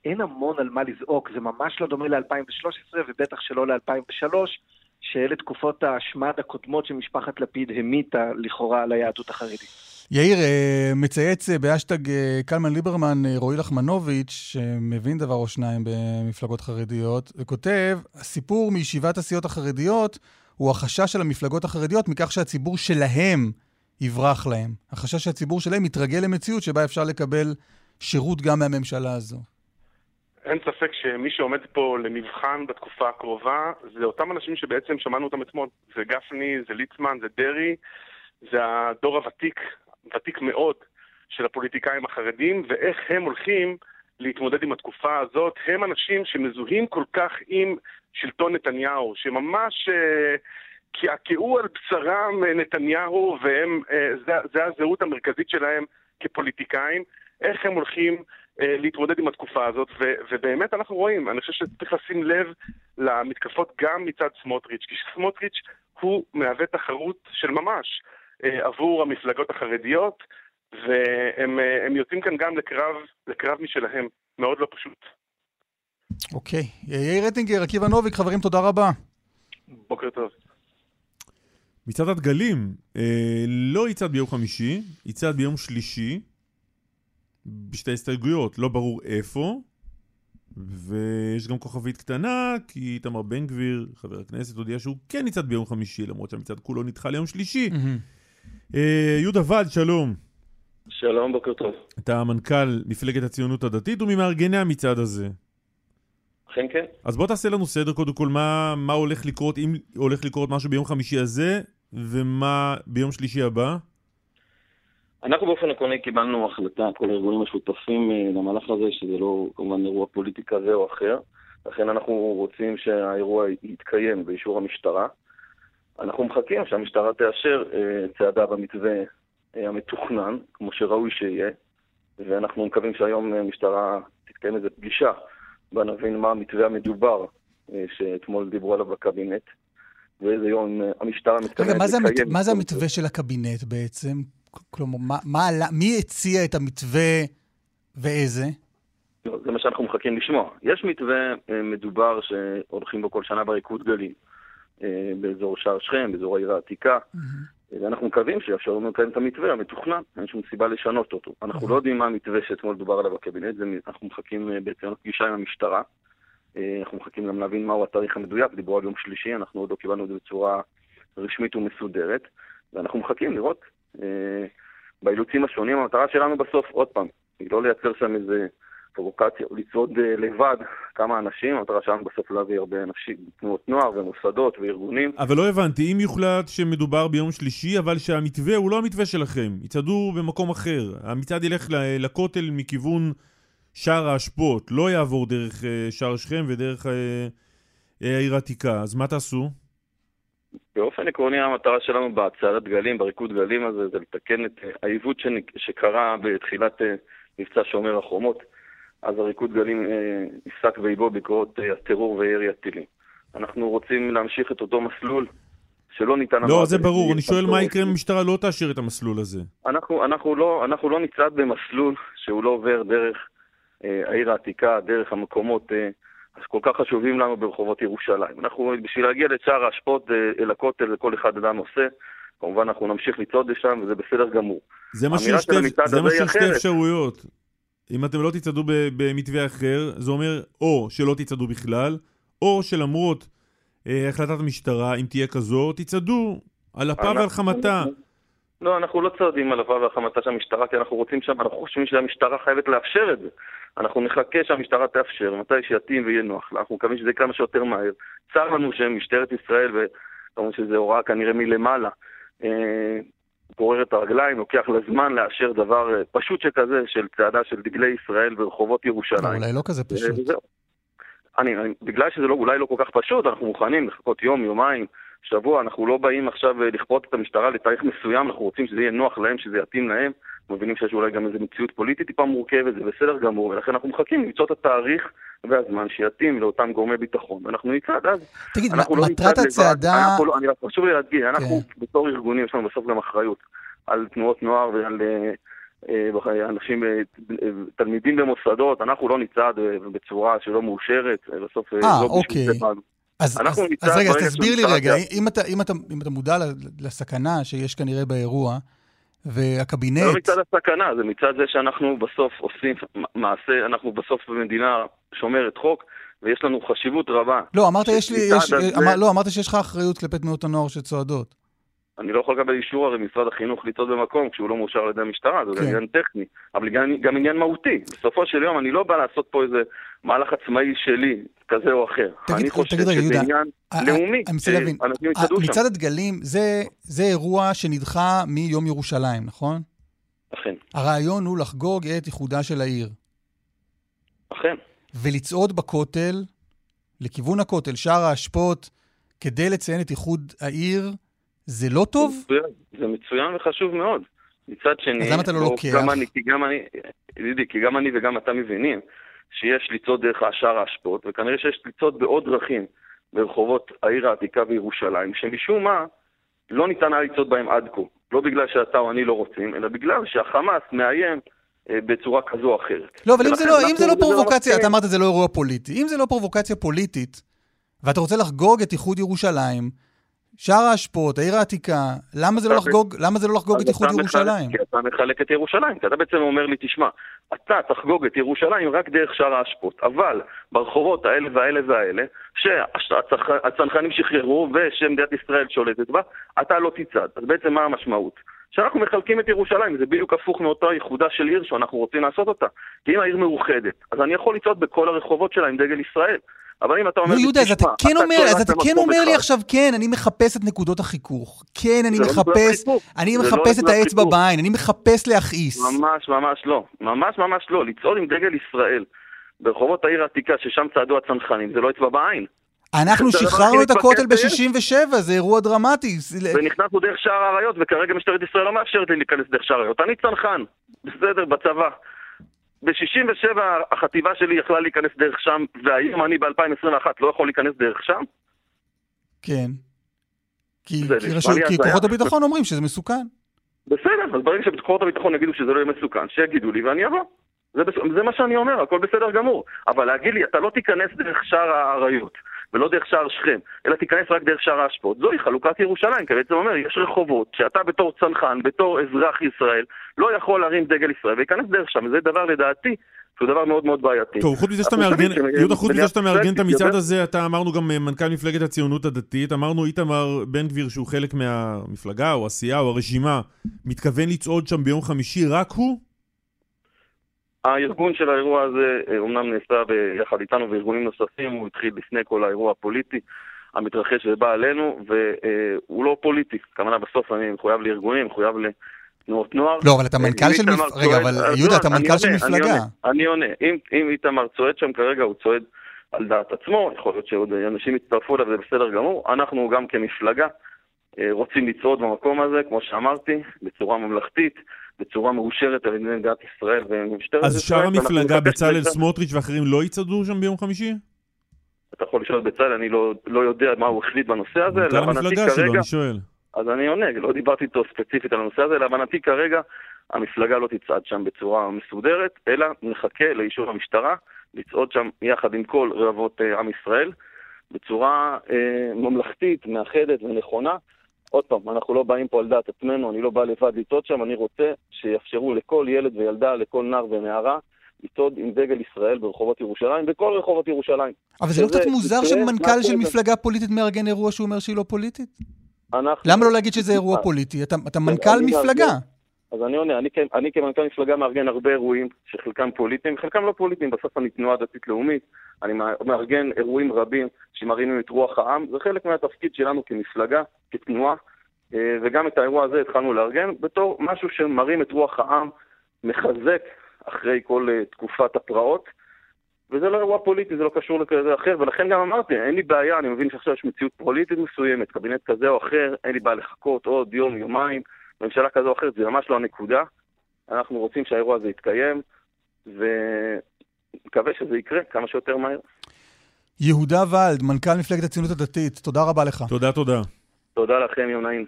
אין המון על מה לזעוק. זה ממש לא דומה ל-2013 ובטח שלא ל-2003, שאלה תקופות השמד הקודמות שמשפחת לפיד המיתה לכאורה על היהדות החרדית. יאיר, אה, מצייץ אה, באשטג אה, קלמן ליברמן רועי לחמנוביץ', שמבין דבר או שניים במפלגות חרדיות, וכותב, הסיפור מישיבת הסיעות החרדיות הוא החשש של המפלגות החרדיות מכך שהציבור שלהם יברח להם. החשש שהציבור שלהם יתרגל למציאות שבה אפשר לקבל שירות גם מהממשלה הזו. אין ספק שמי שעומד פה למבחן בתקופה הקרובה זה אותם אנשים שבעצם שמענו אותם אתמול. זה גפני, זה ליצמן, זה דרעי, זה הדור הוותיק, ותיק מאוד, של הפוליטיקאים החרדים, ואיך הם הולכים להתמודד עם התקופה הזאת. הם אנשים שמזוהים כל כך עם שלטון נתניהו, שממש... Uh, קעקעו על בשרם אה, נתניהו, וזה הזהות המרכזית שלהם כפוליטיקאים, איך הם הולכים אה, להתמודד עם התקופה הזאת, ו, ובאמת אנחנו רואים, אני חושב שצריך לשים לב למתקפות גם מצד סמוטריץ', כי סמוטריץ' הוא מהווה תחרות של ממש אה, עבור המפלגות החרדיות, והם יוצאים כאן גם לקרב, לקרב משלהם, מאוד לא פשוט. אוקיי. יאיר רטינגר, עקיבא נוביק, חברים, תודה רבה. בוקר טוב. מצעד הדגלים אה, לא יצעד ביום חמישי, יצעד ביום שלישי, בשתי הסתייגויות, לא ברור איפה, ויש גם כוכבית קטנה, כי איתמר בן גביר, חבר הכנסת, הודיע שהוא כן יצעד ביום חמישי, למרות שהמצעד כולו נדחה ליום שלישי. אה, יהודה ולד, שלום. שלום, בוקר טוב. אתה מנכ"ל מפלגת הציונות הדתית וממארגני המצעד הזה. אכן כן. אז בוא תעשה לנו סדר קודם כל, מה, מה הולך לקרות, אם הולך לקרות משהו ביום חמישי הזה, ומה ביום שלישי הבא? אנחנו באופן עקרוני קיבלנו החלטה, כל הארגונים השותפים אה, למהלך הזה, שזה לא כמובן אירוע פוליטי כזה או אחר. לכן אנחנו רוצים שהאירוע יתקיים באישור המשטרה. אנחנו מחכים שהמשטרה תאשר אה, צעדה במתווה אה, המתוכנן, כמו שראוי שיהיה, ואנחנו מקווים שהיום המשטרה תתקיים איזו פגישה, בה נבין מה המתווה המדובר שאתמול דיברו עליו בקבינט. ואיזה יום אה, המשטרה מתכוונת לקיים. רגע, מה זה המתווה של הקבינט בעצם? כלומר, מה, מה, מי הציע את המתווה ואיזה? לא, זה מה שאנחנו מחכים לשמוע. יש מתווה אה, מדובר שהולכים בו כל שנה בריקוד גלים, אה, באזור שער שכם, באזור העיר העתיקה, ואנחנו מקווים שיאפשרו לנו לקיים את המתווה המתוכנן, אין שום סיבה לשנות אותו. אנחנו לא יודעים מה המתווה שאתמול דובר עליו בקבינט, אנחנו מחכים בעצם לפגישה עם המשטרה. אה, אנחנו מחכים גם להבין מהו התאריך המדויק, דיברו על יום שלישי, אנחנו עוד לא קיבלנו את זה בצורה רשמית ומסודרת, ואנחנו מחכים לראות אה, באילוצים השונים. המטרה שלנו בסוף, עוד פעם, היא לא לייצר שם איזה פרובוקציה, או לצעוד אה, לבד כמה אנשים, המטרה שלנו בסוף להביא הרבה אנשים, תנועות נוער ומוסדות וארגונים. אבל לא הבנתי, אם יוחלט שמדובר ביום שלישי, אבל שהמתווה הוא לא המתווה שלכם, יצעדו במקום אחר, המצעד ילך לכותל מכיוון... שער האשפות לא יעבור דרך uh, שער שכם ודרך uh, העיר העתיקה, אז מה תעשו? באופן עקרוני המטרה שלנו בהצעדת דגלים, בריקוד דגלים הזה, זה לתקן את העיוות שקרה בתחילת מבצע שומר החומות. אז הריקוד גלים נפסק באיבו בעקבות הטרור וירי הטילים. אנחנו רוצים להמשיך את אותו מסלול שלא ניתן... לא, זה ברור. אני שואל מה יקרה אם המשטרה לא תאשר את המסלול הזה. אנחנו, אנחנו, לא, אנחנו לא נצעד במסלול שהוא לא עובר דרך אה, העיר העתיקה, דרך המקומות שכל אה, כך חשובים לנו ברחובות ירושלים. אנחנו, בשביל להגיע לשער האשפות אה, אל הכותל, כל אחד אדם עושה. כמובן אנחנו נמשיך לצעוד לשם, וזה בסדר גמור. זה מה שיש שתי אפשרויות. אם אתם לא תצעדו במתווה אחר, זה אומר או שלא תצעדו בכלל, או שלמרות אה, החלטת המשטרה, אם תהיה כזו, תצעדו על אפה ועל חמתה. לא, אנחנו לא צועדים על אפה והחמתה של המשטרה, כי אנחנו רוצים שם, אנחנו חושבים שהמשטרה חייבת לאפשר את זה. אנחנו נחכה שהמשטרה תאפשר, מתי שיתאים ויהיה נוח לה. אנחנו מקווים שזה כמה שיותר מהר. צר לנו שמשטרת ישראל, וכמובן שזו הוראה כנראה מלמעלה, אה, גורר את הרגליים, לוקח לה זמן לאשר דבר אה, פשוט שכזה, של צעדה של דגלי ישראל ברחובות ירושלים. אולי לא כזה פשוט. אני, אני, בגלל שזה לא, אולי לא כל כך פשוט, אנחנו מוכנים לחכות יום, יומיים, שבוע, אנחנו לא באים עכשיו אה, לכפות את המשטרה לתאריך מסוים, אנחנו רוצים שזה יהיה נוח להם, שזה יתאים להם, מבינים שיש אולי גם איזו מציאות פוליטית טיפה מורכבת, זה בסדר גמור, ולכן אנחנו מחכים למצוא את התאריך והזמן שיתאים לאותם גורמי ביטחון, ואנחנו נצעד אז. תגיד, לא מטרת הצעדה... לא, אני רק חשוב לי להדגיש, אנחנו כן. בתור ארגונים יש לנו בסוף גם אחריות על תנועות נוער ועל... אה, אה, אנשים, תלמידים במוסדות, אנחנו לא נצעד בצורה שלא מאושרת, בסוף 아, לא אוקיי. זה אז, אז, אז רגע, אז תסביר לי רגע, אם אתה, אם, אתה, אם אתה מודע לסכנה שיש כנראה באירוע, והקבינט... זה לא מצד הסכנה, זה מצד זה שאנחנו בסוף עושים מעשה, אנחנו בסוף במדינה שומרת חוק, ויש לנו חשיבות רבה. לא, אמרת, יש לי, יש, אמר, לא, אמרת שיש לך אחריות כלפי תנועות הנוער שצועדות. אני לא יכול לקבל אישור הרי משרד החינוך לצעוד במקום כשהוא לא מאושר על ידי המשטרה, זה כן. עניין טכני, אבל גם, גם עניין מהותי. בסופו של יום אני לא בא לעשות פה איזה מהלך עצמאי שלי, כזה או אחר. תגיד, אני חושב תגיד, שזה יהודה, עניין 아, לאומי, אני רוצה להבין, מצעד הדגלים זה, זה אירוע שנדחה מיום ירושלים, נכון? אכן. הרעיון הוא לחגוג את איחודה של העיר. אכן. ולצעוד בכותל, לכיוון הכותל, שער האשפות, כדי לציין את איחוד העיר, זה לא טוב? זה מצוין וחשוב מאוד. מצד שני... אז למה אתה לא לוקח? גם אני, כי גם אני, ידידי, כי גם אני וגם אתה מבינים שיש לצעוד דרך השער האשפות, וכנראה שיש לצעוד בעוד דרכים ברחובות העיר העתיקה בירושלים, שמשום מה לא ניתן היה לצעוד בהם עד כה. לא בגלל שאתה או אני לא רוצים, אלא בגלל שהחמאס מאיים אה, בצורה כזו או אחרת. לא, אבל אם זה לא, אם זה לא פרובוקציה, אתה אמרת זה לא אירוע פוליטי. אם זה לא פרובוקציה פוליטית, ואתה רוצה לחגוג את איחוד ירושלים, שער האשפות, העיר העתיקה, למה זה לא לחגוג, למה זה לא לחגוג את איחוד ירושלים? כי אתה מחלק את ירושלים, כי אתה בעצם אומר לי, תשמע, אתה תחגוג את ירושלים רק דרך שער האשפות, אבל ברחובות האלה והאלה והאלה, שהצנחנים שחררו ושמדינת ישראל שולטת בה, אתה לא תצעד. אז בעצם מה המשמעות? שאנחנו מחלקים את ירושלים, זה בדיוק הפוך מאותה ייחודה של עיר שאנחנו רוצים לעשות אותה. כי אם העיר מאוחדת, אז אני יכול לצעוד בכל הרחובות שלה עם דגל ישראל. אבל אם אתה אומר לי, יהודה, אז אתה כן אומר, אז אתה כן אומר לי עכשיו, כן, אני מחפש את נקודות החיכוך. כן, אני לא מחפש, אני לא מחפש את האצבע בעין, אני מחפש להכעיס. ממש ממש לא. ממש ממש לא. לצעוד עם דגל ישראל ברחובות העיר העתיקה, ששם צעדו הצנחנים, זה לא אצבע בעין. אנחנו שחררנו את הכותל ב-67, זה אירוע דרמטי. ונכנסנו דרך שער האריות, וכרגע משטרת ישראל לא מאפשרת לי להיכנס דרך שער האריות. אני צנחן, בסדר, בצבא. ב-67 החטיבה שלי יכלה להיכנס דרך שם, והיום אני ב-2021 לא יכול להיכנס דרך שם? כן. כי, כי, רשו, כי כוחות הביטחון אומרים שזה מסוכן. בסדר, אז ברגע שכוחות הביטחון יגידו שזה לא יהיה מסוכן, שיגידו לי ואני אבוא. זה, זה מה שאני אומר, הכל בסדר גמור. אבל להגיד לי, אתה לא תיכנס דרך שער האריות. ולא דרך שער שכם, אלא תיכנס רק דרך שער האשפות. זוהי חלוקת ירושלים, כי בעצם אומר, יש רחובות שאתה בתור צנחן, בתור אזרח ישראל, לא יכול להרים דגל ישראל וייכנס דרך שם, וזה דבר לדעתי שהוא דבר מאוד מאוד בעייתי. טוב, חוץ מזה שאתה מארגן, יהודה, חוץ מזה שאתה מארגן את המצעד הזה, אתה אמרנו גם אה, מנכ"ל מפלגת הציונות הדתית, אמרנו איתמר בן גביר שהוא חלק מהמפלגה או הסיעה או הרשימה, מתכוון לצעוד שם ביום חמישי, רק הוא? הארגון של האירוע הזה אומנם אה, נעשה ביחד איתנו וארגונים נוספים, הוא התחיל לפני כל האירוע הפוליטי המתרחש ובא עלינו, והוא לא פוליטי. כמובן בסוף אני מחויב לארגונים, מחויב לתנועות נוער. לא, אבל אתה מנכ"ל של מפלגה, רגע, אבל יהודה, אתה מנכ"ל של מפלגה. אני עונה, אם איתמר צועד שם כרגע, הוא צועד על דעת עצמו, יכול להיות שעוד אנשים יצטרפו אליו, זה בסדר גמור. אנחנו גם כמפלגה אה, רוצים לצעוד במקום הזה, כמו שאמרתי, בצורה ממלכתית. בצורה מאושרת על ידי מדינת ישראל ומשטרת ישראל. אז שאר המפלגה, בצלאל סמוטריץ' ואחרים לא יצעדו שם ביום חמישי? אתה יכול לשאול את בצלאל, אני לא, לא יודע מה הוא החליט בנושא הזה. מנכ"ל המפלגה שלו, אני שואל. אז אני עונה, לא דיברתי איתו ספציפית על הנושא הזה, להבנתי כרגע המפלגה לא תצעד שם בצורה מסודרת, אלא נחכה לאישור המשטרה לצעוד שם יחד עם כל רבבות אה, עם ישראל, בצורה אה, ממלכתית, מאחדת ונכונה. עוד פעם, אנחנו לא באים פה על דעת עצמנו, אני לא בא לבד לצעוד שם, אני רוצה שיאפשרו לכל ילד וילדה, לכל נער ונערה, לצעוד עם דגל ישראל ברחובות ירושלים, בכל רחובות ירושלים. אבל זה לא קצת מוזר שמנכ"ל של מפלגה פוליטית מארגן אירוע שהוא אומר שהיא לא פוליטית? אנחנו... למה לא להגיד שזה אירוע פוליטי? אתה, אתה מנכ"ל מפלגה. אז אני עונה, אני, אני כמנכ"ל מפלגה מארגן הרבה אירועים שחלקם פוליטיים, חלקם לא פוליטיים, בסוף אני תנועה דתית לאומית, אני מארגן אירועים רבים שמרימים את רוח העם, זה חלק מהתפקיד שלנו כמפלגה, כתנועה, אה, וגם את האירוע הזה התחלנו לארגן בתור משהו שמרים את רוח העם, מחזק אחרי כל אה, תקופת הפרעות. וזה לא אירוע פוליטי, זה לא קשור לכזה אחר, ולכן גם אמרתי, אין לי בעיה, אני מבין שעכשיו יש מציאות פוליטית מסוימת, קבינט כזה או אחר, אין לי בעיה לחכות עוד יום, יומיים, ממשלה כזו או אחרת, זה ממש לא הנקודה. אנחנו רוצים שהאירוע הזה יתקיים, ומקווה שזה יקרה כמה שיותר מהר. יהודה ולד, מנכ"ל מפלגת הציונות הדתית, תודה רבה לך. תודה, תודה. תודה לכם, יום נעים.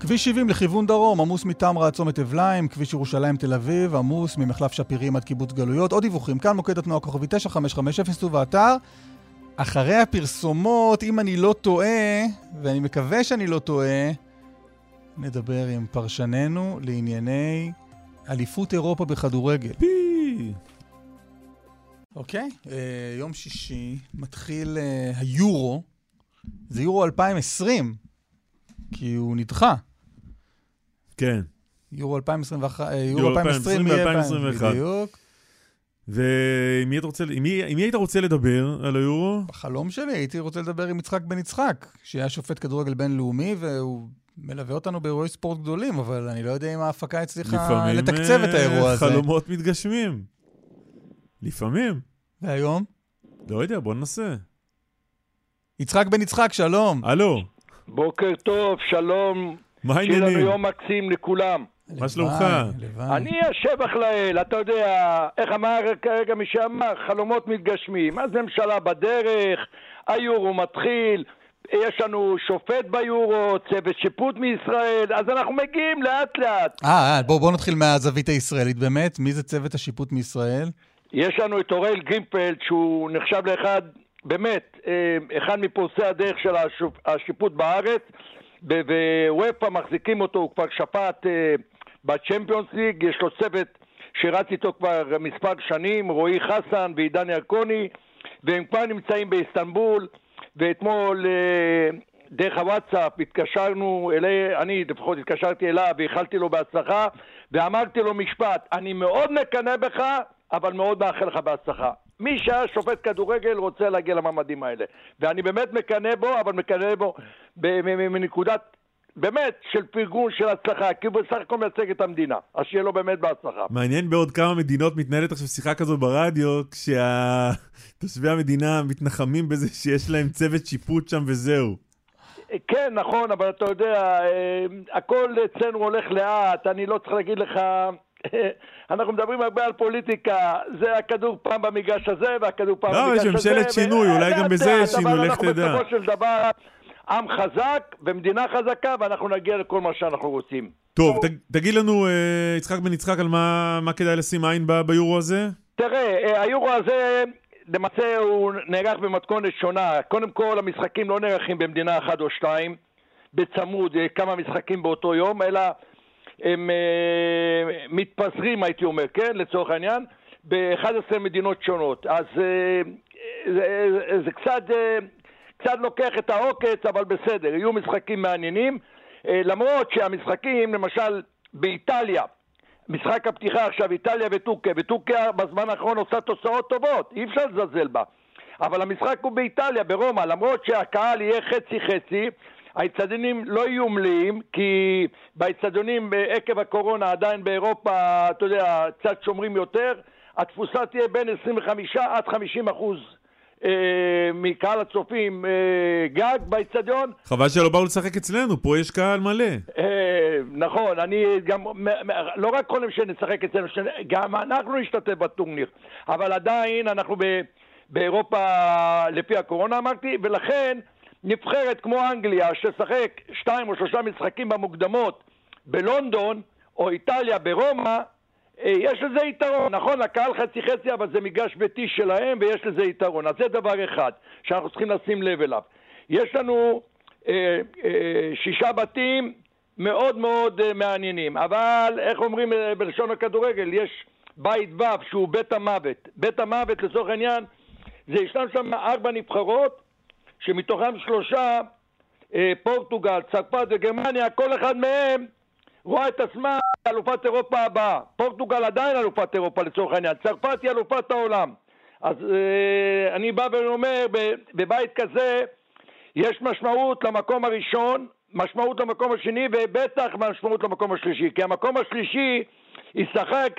כביש 70 לכיוון דרום, עמוס מטמרה עד צומת אבליים, כביש ירושלים תל אביב, עמוס ממחלף שפירים עד קיבוץ גלויות. עוד דיווחים, כאן מוקד התנועה כוכבי 9550 ובאתר. אחרי הפרסומות, אם אני לא טועה, ואני מקווה שאני לא טועה, נדבר עם פרשננו לענייני אליפות אירופה בכדורגל. פי! אוקיי, אה, יום שישי מתחיל אה, היורו, זה יורו 2020, כי הוא נדחה. כן. יורו 2021, אה, יורו 2020 יהיה 2021. בדיוק. ועם מי, רוצה, עם, מי, עם מי היית רוצה לדבר על היורו? בחלום שלי הייתי רוצה לדבר עם יצחק בן יצחק, שהיה שופט כדורגל בינלאומי, והוא מלווה אותנו באירועי ספורט גדולים, אבל אני לא יודע אם ההפקה הצליחה לתקצב את האירוע הזה. לפעמים חלומות מתגשמים. לפעמים. והיום? לא יודע, בוא ננסה. יצחק בן יצחק, שלום. הלו. בוקר טוב, שלום. מה העניינים? שיהיה לנו יום מקסים לכולם. מה שלומך? אני השבח לאל, אתה יודע, איך אמר כרגע מי שאמר, חלומות מתגשמים. אז ממשלה בדרך, היורו מתחיל, יש לנו שופט ביורו, צוות שיפוט מישראל, אז אנחנו מגיעים לאט לאט. אה, בואו בוא נתחיל מהזווית הישראלית באמת. מי זה צוות השיפוט מישראל? יש לנו את אוראל גרינפלד, שהוא נחשב לאחד, באמת, אה, אחד מפורסי הדרך של השיפוט בארץ. ווופא מחזיקים אותו, הוא כבר שפט אה, בצ'מפיונס ליג, יש לו צוות שרץ איתו כבר מספר שנים, רועי חסן ועידן ירקוני, והם כבר נמצאים באיסטנבול, ואתמול אה, דרך הוואטסאפ התקשרנו, אלי, אני לפחות התקשרתי אליו ואיחלתי לו בהצלחה, ואמרתי לו משפט, אני מאוד מקנא בך, אבל מאוד מאחל לך בהצלחה. מי שהיה שופט כדורגל רוצה להגיע למעמדים האלה. ואני באמת מקנא בו, אבל מקנא בו מנקודת באמת של פרגון, של הצלחה, כי הוא בסך הכל מייצג את המדינה. אז שיהיה לו באמת בהצלחה. מעניין בעוד כמה מדינות מתנהלת עכשיו שיחה כזאת ברדיו, כשתושבי המדינה מתנחמים בזה שיש להם צוות שיפוט שם וזהו. כן, נכון, אבל אתה יודע, אה, הכל אצלנו הולך לאט, אני לא צריך להגיד לך אנחנו מדברים הרבה על פוליטיקה, זה הכדור פעם במגרש הזה והכדור פעם לא, במגרש הזה. לא, יש ממשלת שינוי, אולי גם בזה יש שינוי, לך תדע. אנחנו בסופו של דבר עם חזק ומדינה חזקה, ואנחנו נגיע לכל מה שאנחנו רוצים. טוב, תגיד לנו, אה, יצחק בן יצחק, על מה כדאי לשים עין ביורו הזה? תראה, אה, היורו הזה... למעשה הוא נערך במתכונת שונה. קודם כל, המשחקים לא נערכים במדינה אחת או שתיים, בצמוד, אה, כמה משחקים באותו יום, אלא הם uh, מתפזרים, הייתי אומר, כן, לצורך העניין, ב-11 מדינות שונות. אז uh, זה, זה קצת, uh, קצת לוקח את העוקץ, אבל בסדר, יהיו משחקים מעניינים. Uh, למרות שהמשחקים, למשל, באיטליה, משחק הפתיחה עכשיו, איטליה וטורקיה, וטורקיה בזמן האחרון עושה תוצאות טובות, אי אפשר לזלזל בה. אבל המשחק הוא באיטליה, ברומא, למרות שהקהל יהיה חצי-חצי, האצטדיונים לא יהיו מלאים, כי באצטדיונים עקב הקורונה עדיין באירופה, אתה יודע, קצת שומרים יותר, התפוסה תהיה בין 25 עד 50 אחוז. אה, מקהל הצופים אה, גג באצטדיון. חבל שלא באו לשחק אצלנו, פה יש קהל מלא. אה, נכון, אני גם, לא רק קודם שנשחק אצלנו, גם אנחנו נשתתף בטורניר, אבל עדיין אנחנו באירופה לפי הקורונה אמרתי, ולכן נבחרת כמו אנגליה, ששחק שתיים או שלושה משחקים במוקדמות בלונדון, או איטליה ברומא, יש לזה יתרון. נכון, הקהל חצי חצי, אבל זה מגרש ביתי שלהם, ויש לזה יתרון. אז זה דבר אחד שאנחנו צריכים לשים לב אליו. יש לנו אה, אה, שישה בתים מאוד מאוד אה, מעניינים, אבל איך אומרים אה, בלשון הכדורגל, יש בית ו' שהוא בית המוות. בית המוות לצורך העניין זה ישנם שם ארבע נבחרות, שמתוכם שלושה, אה, פורטוגל, צרפת וגרמניה, כל אחד מהם רואה את עצמה אלופת אירופה הבאה. פורטוגל עדיין אלופת אירופה לצורך העניין, צרפת היא אלופת העולם. אז אה, אני בא ואומר, בבית כזה יש משמעות למקום הראשון, משמעות למקום השני ובטח משמעות למקום השלישי, כי המקום השלישי ישחק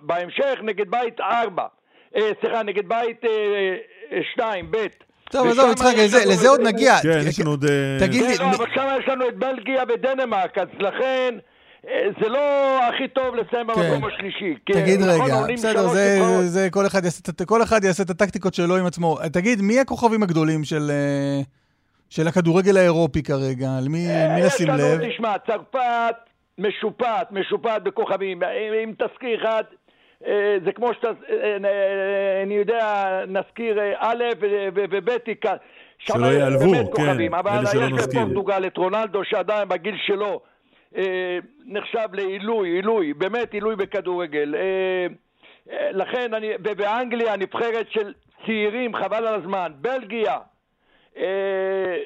בהמשך נגד בית ארבע, אה, סליחה, נגד בית אה, שתיים, בית. טוב, עזוב, יצחק, לזה עוד נגיע. כן, יש לנו עוד... תגיד לי... כן, לא, אבל שם יש לנו את בלגיה ודנמרק, אז לכן... זה לא הכי טוב לסיים כן. במקום השלישי. תגיד רגע, בסדר, זה כל אחד יעשה את הטקטיקות שלו עם עצמו. תגיד, מי הכוכבים הגדולים של... של הכדורגל האירופי כרגע, למי נשים לב? יש לנו, תשמע, צרפת משופעת, משופעת בכוכבים. אם תזכיר אחד, אה, זה כמו שאתה, אה, אה, אני יודע, נזכיר א' וב' שלא יעלבו, כן, אלה שלא נזכיר. אבל יש בפורטוגל את רונלדו שעדיין בגיל שלו נחשב לעילוי, עילוי, באמת עילוי בכדורגל. לכן, אני, ובאנגליה נבחרת של צעירים, חבל על הזמן. בלגיה, אה,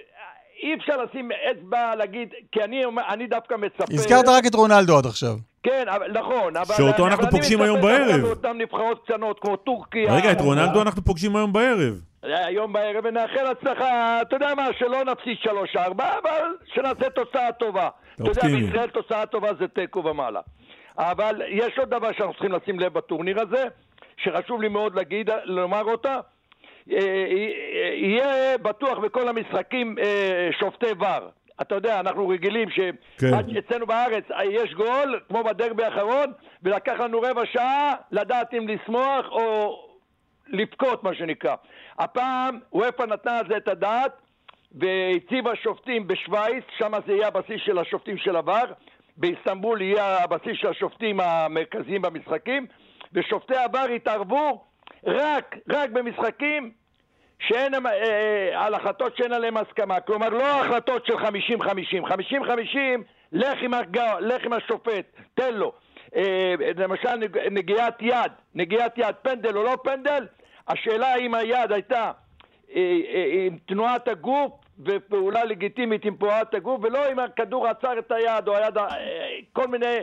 אי אפשר לשים אצבע, להגיד, כי אני, אני דווקא מצפה... הזכרת רק את רונלדו עד עכשיו. כן, אבל, נכון, אבל... שאותו אנחנו פוגשים היום בערב. אותם נבחרות קטנות כמו טורקיה. רגע, את רונלדו אנחנו פוגשים היום בערב. היום בערב, ונאחל הצלחה, אתה יודע מה, שלא נפסיד שלוש-ארבע, אבל שנעשה תוצאה טובה. אתה יודע, בישראל תוצאה טובה זה תיקו ומעלה. אבל יש עוד דבר שאנחנו צריכים לשים לב בטורניר הזה, שחשוב לי מאוד להגיד, לומר אותה. אה, אה, יהיה בטוח בכל המשחקים אה, שופטי ור. אתה יודע, אנחנו רגילים שאצלנו כן. בארץ יש גול, כמו בדרבי האחרון, ולקח לנו רבע שעה לדעת אם לשמוח או לבכות, מה שנקרא. הפעם וופא נתנה על זה את הדעת והציבה שופטים בשוויץ, שם זה יהיה הבסיס של השופטים של עבר, באיסטנבול יהיה הבסיס של השופטים המרכזיים במשחקים, ושופטי עבר יתערבו רק, רק במשחקים שאין, אה, אה, על החלטות שאין עליהן הסכמה. כלומר, לא החלטות של 50-50. 50-50, לך עם, הג... לך עם השופט, תן לו. אה, למשל, נגיעת יד, נגיעת יד, פנדל או לא פנדל, השאלה האם היד הייתה אה, אה, עם תנועת הגוף ופעולה לגיטימית עם תנועת הגוף, ולא אם הכדור עצר את היד או היד, אה, כל מיני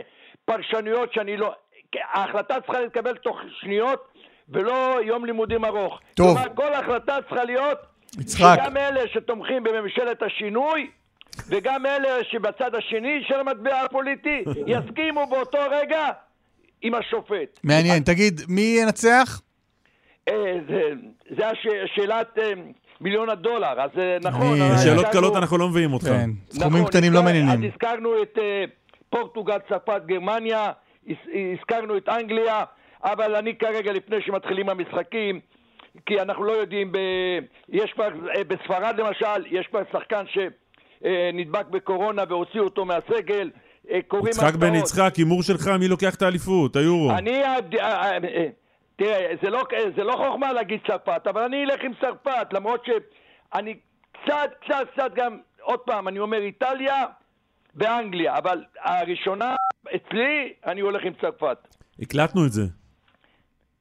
פרשנויות שאני לא... ההחלטה צריכה להתקבל תוך שניות ולא יום לימודים ארוך. טוב. כלומר, כל החלטה צריכה להיות, יצחק. שגם אלה שתומכים בממשלת השינוי, וגם אלה שבצד השני של המטבע הפוליטי, יסכימו באותו רגע עם השופט. מעניין. תגיד, מי ינצח? אה, זה השאלת... אה, מיליון הדולר, אז אה, נכון. שאלות קלות אנחנו לא מביאים אותך. כן, סכומים נכון, קטנים לא מעניינים. אז הזכרנו את פורטוגל, צרפת, גרמניה, הזכרנו את אנגליה, אבל אני כרגע, לפני שמתחילים המשחקים, כי אנחנו לא יודעים, ב... יש כבר, אה, בספרד למשל, יש כבר שחקן שנדבק בקורונה והוציאו אותו מהסגל. אה, יצחק בן יצחק, הימור שלך, מי לוקח את האליפות? היורו. אני... אה, תראה, זה לא, זה לא חוכמה להגיד צרפת, אבל אני אלך עם צרפת, למרות שאני קצת, קצת, קצת גם, עוד פעם, אני אומר איטליה ואנגליה, אבל הראשונה, אצלי, אני הולך עם צרפת. הקלטנו את זה.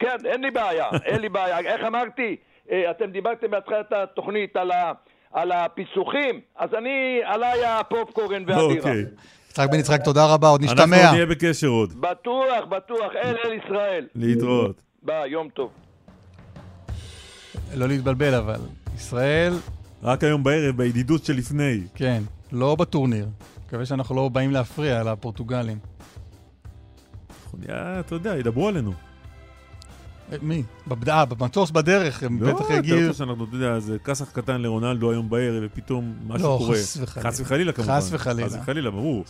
כן, אין לי בעיה, אין לי בעיה. איך אמרתי, אה, אתם דיברתם בהתחלת התוכנית על, ה, על הפיסוחים, אז אני, עליי הפופקורן והבירה. אוקיי. יצחק בן יצחק, תודה רבה, עוד נשתמע. אנחנו נהיה בקשר עוד. בטוח, בטוח, אל אל ישראל. להתראות. ביי, יום טוב. לא להתבלבל אבל, ישראל... רק היום בערב, בידידות שלפני. כן, לא בטורניר. מקווה שאנחנו לא באים להפריע לפורטוגלים. אתה יודע, ידברו עלינו. מי? בבדעה, במטוס בדרך, הם לא, בטח יגיעו... לא, אתה רוצה שאנחנו, אתה יודע, זה כסח קטן לרונלדו היום בערב, ופתאום משהו לא, קורה. לא, חס וחלילה. חס וחלילה כמובן. חס וחלילה. חס וחלילה, ברור.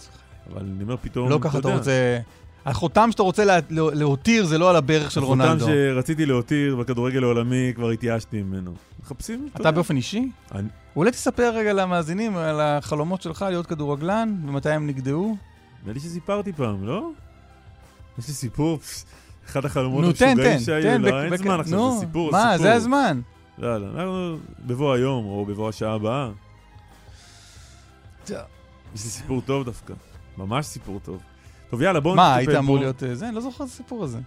אבל אני אומר פתאום, לא ככה אתה רוצה... החותם שאתה רוצה להותיר זה לא על הברך של רונלדו. החותם שרציתי להותיר בכדורגל העולמי, כבר התייאשתי ממנו. מחפשים... אתה באופן אישי? אני... אולי תספר רגע למאזינים על החלומות שלך להיות כדורגלן, ומתי הם נגדעו? נראה לי שסיפרתי פעם, לא? יש לי סיפור. אחד החלומות המשוגעים שהיו, לא, אין זמן עכשיו, זה סיפור, מה, זה הזמן. לא, לא, אנחנו בבוא היום, או בבוא השעה הבאה. לי סיפור טוב דווקא, ממש סיפור טוב. טוב, יאללה, בואו נטפל בו. מה, היית אמור להיות... אה, זה, אני לא זוכר את הסיפור הזה.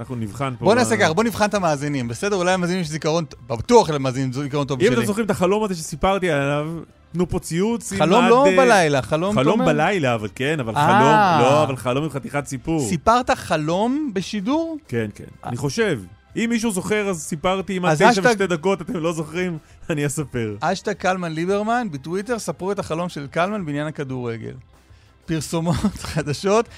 אנחנו נבחן פה... בוא נעשה ככה, בוא נבחן את המאזינים, בסדר? אולי המאזינים יש זיכרון, בטוח למאזינים זיכרון טוב שלי. אם אתם זוכרים את החלום הזה שסיפרתי עליו, תנו פה ציוץ. חלום לא בלילה, חלום... חלום בלילה, אבל כן, אבל חלום, לא, אבל חלום עם חתיכת סיפור. סיפרת חלום בשידור? כן, כן, אני חושב. אם מישהו זוכר, אז סיפרתי, אם עד תשע ושתי דקות אתם לא זוכרים, אני אספר. אשטג קלמן ליברמן, בטוויטר, ספרו את החלום של קלמן בעניין הכדורגל. פרסומות חדשות,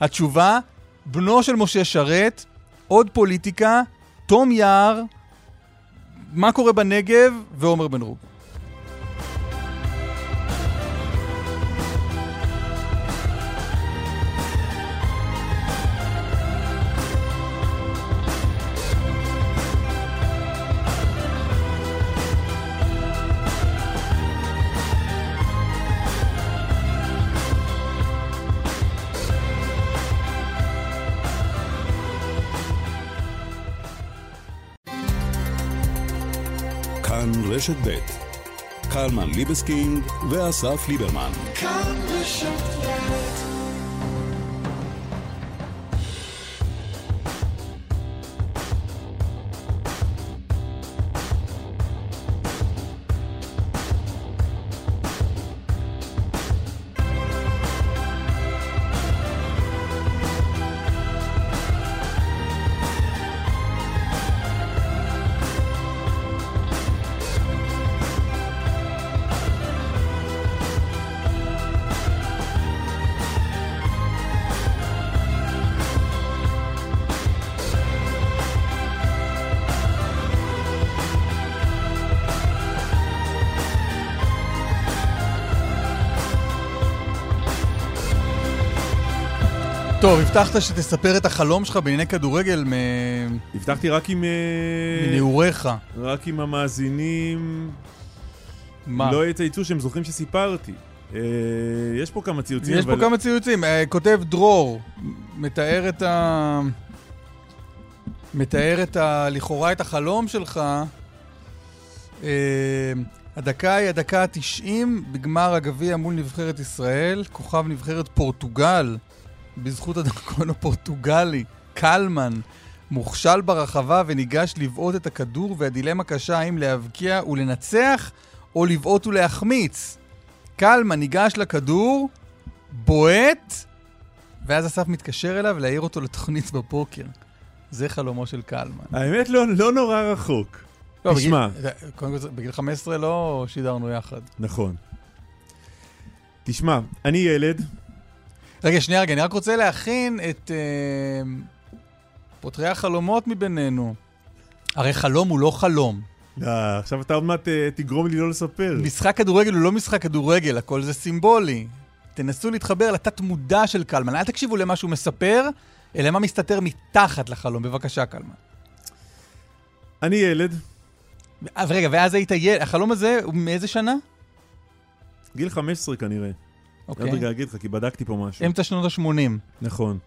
התשובה, בנו של משה שרת, עוד פוליטיקה, תום יער, מה קורה בנגב ועומר בן רוג. רשת ב' קלמן ליבסקינג ואסף ליברמן. כאן רשת טוב, הבטחת שתספר את החלום שלך בענייני כדורגל מ... הבטחתי רק עם... אה, מנעוריך. רק עם המאזינים... מה? לא יצייצו שהם זוכרים שסיפרתי. אה, יש פה כמה ציוצים, יש אבל... פה כמה ציוצים. אה, כותב דרור, מתאר את ה... מתאר את ה... לכאורה את החלום שלך. הדקה היא הדקה ה-90 בגמר הגביע מול נבחרת ישראל, כוכב נבחרת פורטוגל. בזכות הדרכון הפורטוגלי, קלמן, מוכשל ברחבה וניגש לבעוט את הכדור, והדילמה קשה האם להבקיע ולנצח, או לבעוט ולהחמיץ. קלמן ניגש לכדור, בועט, ואז אסף מתקשר אליו להעיר אותו לתוכנית בפוקר. זה חלומו של קלמן. האמת לא, לא נורא רחוק. לא, תשמע. בגיל, קודם כל, בגיל 15 לא שידרנו יחד. נכון. תשמע, אני ילד, רגע, שנייה, רגע, אני רק רוצה להכין את אה, פותרי החלומות מבינינו. הרי חלום הוא לא חלום. לא, עכשיו אתה עוד מעט אה, תגרום לי לא לספר. משחק כדורגל הוא לא משחק כדורגל, הכל זה סימבולי. תנסו להתחבר לתת מודע של קלמן. אל תקשיבו למה שהוא מספר, אלא מה מסתתר מתחת לחלום. בבקשה, קלמן. אני ילד. רגע, ואז היית ילד. החלום הזה הוא מאיזה שנה? גיל 15 כנראה. אוקיי. עוד רגע להגיד לך, כי בדקתי פה משהו. אמצע שנות ה-80. נכון.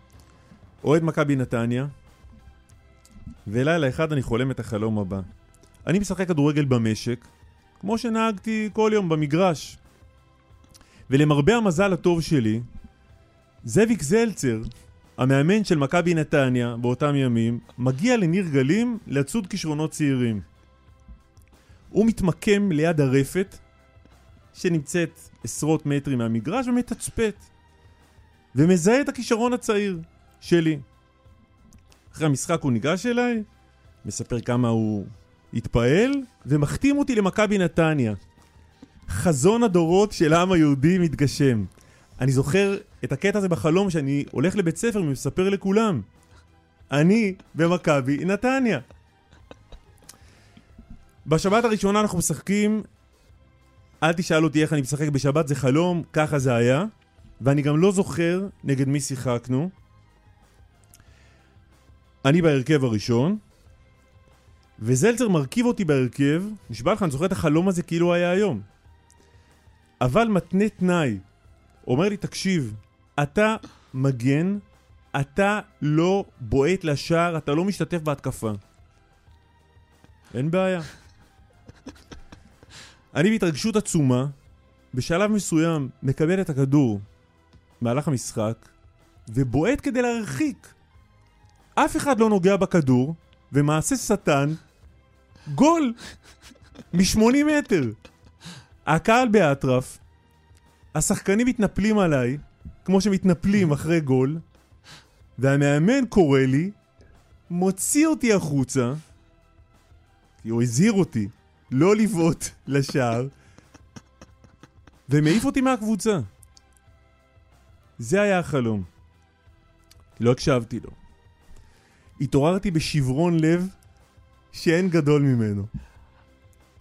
אוהד מכבי נתניה, ולילה אחד אני חולם את החלום הבא. אני משחק כדורגל במשק, כמו שנהגתי כל יום במגרש. ולמרבה המזל הטוב שלי, זאביק זלצר, המאמן של מכבי נתניה באותם ימים, מגיע לניר גלים לצוד כישרונות צעירים. הוא מתמקם ליד הרפת, שנמצאת עשרות מטרים מהמגרש ומתצפת. ומזהה את הכישרון הצעיר שלי. אחרי המשחק הוא ניגש אליי, מספר כמה הוא התפעל, ומחתים אותי למכבי נתניה. חזון הדורות של העם היהודי מתגשם. אני זוכר את הקטע הזה בחלום שאני הולך לבית ספר ומספר לכולם. אני במכבי נתניה. בשבת הראשונה אנחנו משחקים אל תשאל אותי איך אני משחק בשבת, זה חלום, ככה זה היה. ואני גם לא זוכר נגד מי שיחקנו. אני בהרכב הראשון, וזלצר מרכיב אותי בהרכב, נשבע לך, אני זוכר את החלום הזה כאילו היה היום. אבל מתנה תנאי. אומר לי, תקשיב, אתה מגן, אתה לא בועט לשער, אתה לא משתתף בהתקפה. אין בעיה. אני בהתרגשות עצומה, בשלב מסוים מקבל את הכדור במהלך המשחק, ובועט כדי להרחיק. אף אחד לא נוגע בכדור, ומעשה שטן, גול! מ-80 מטר. הקהל באטרף, השחקנים מתנפלים עליי, כמו שמתנפלים אחרי גול, והמאמן קורא לי, מוציא אותי החוצה, כי הוא הזהיר אותי לא לבעוט לשער, ומעיף אותי מהקבוצה. זה היה החלום. לא הקשבתי לו. התעוררתי בשברון לב שאין גדול ממנו.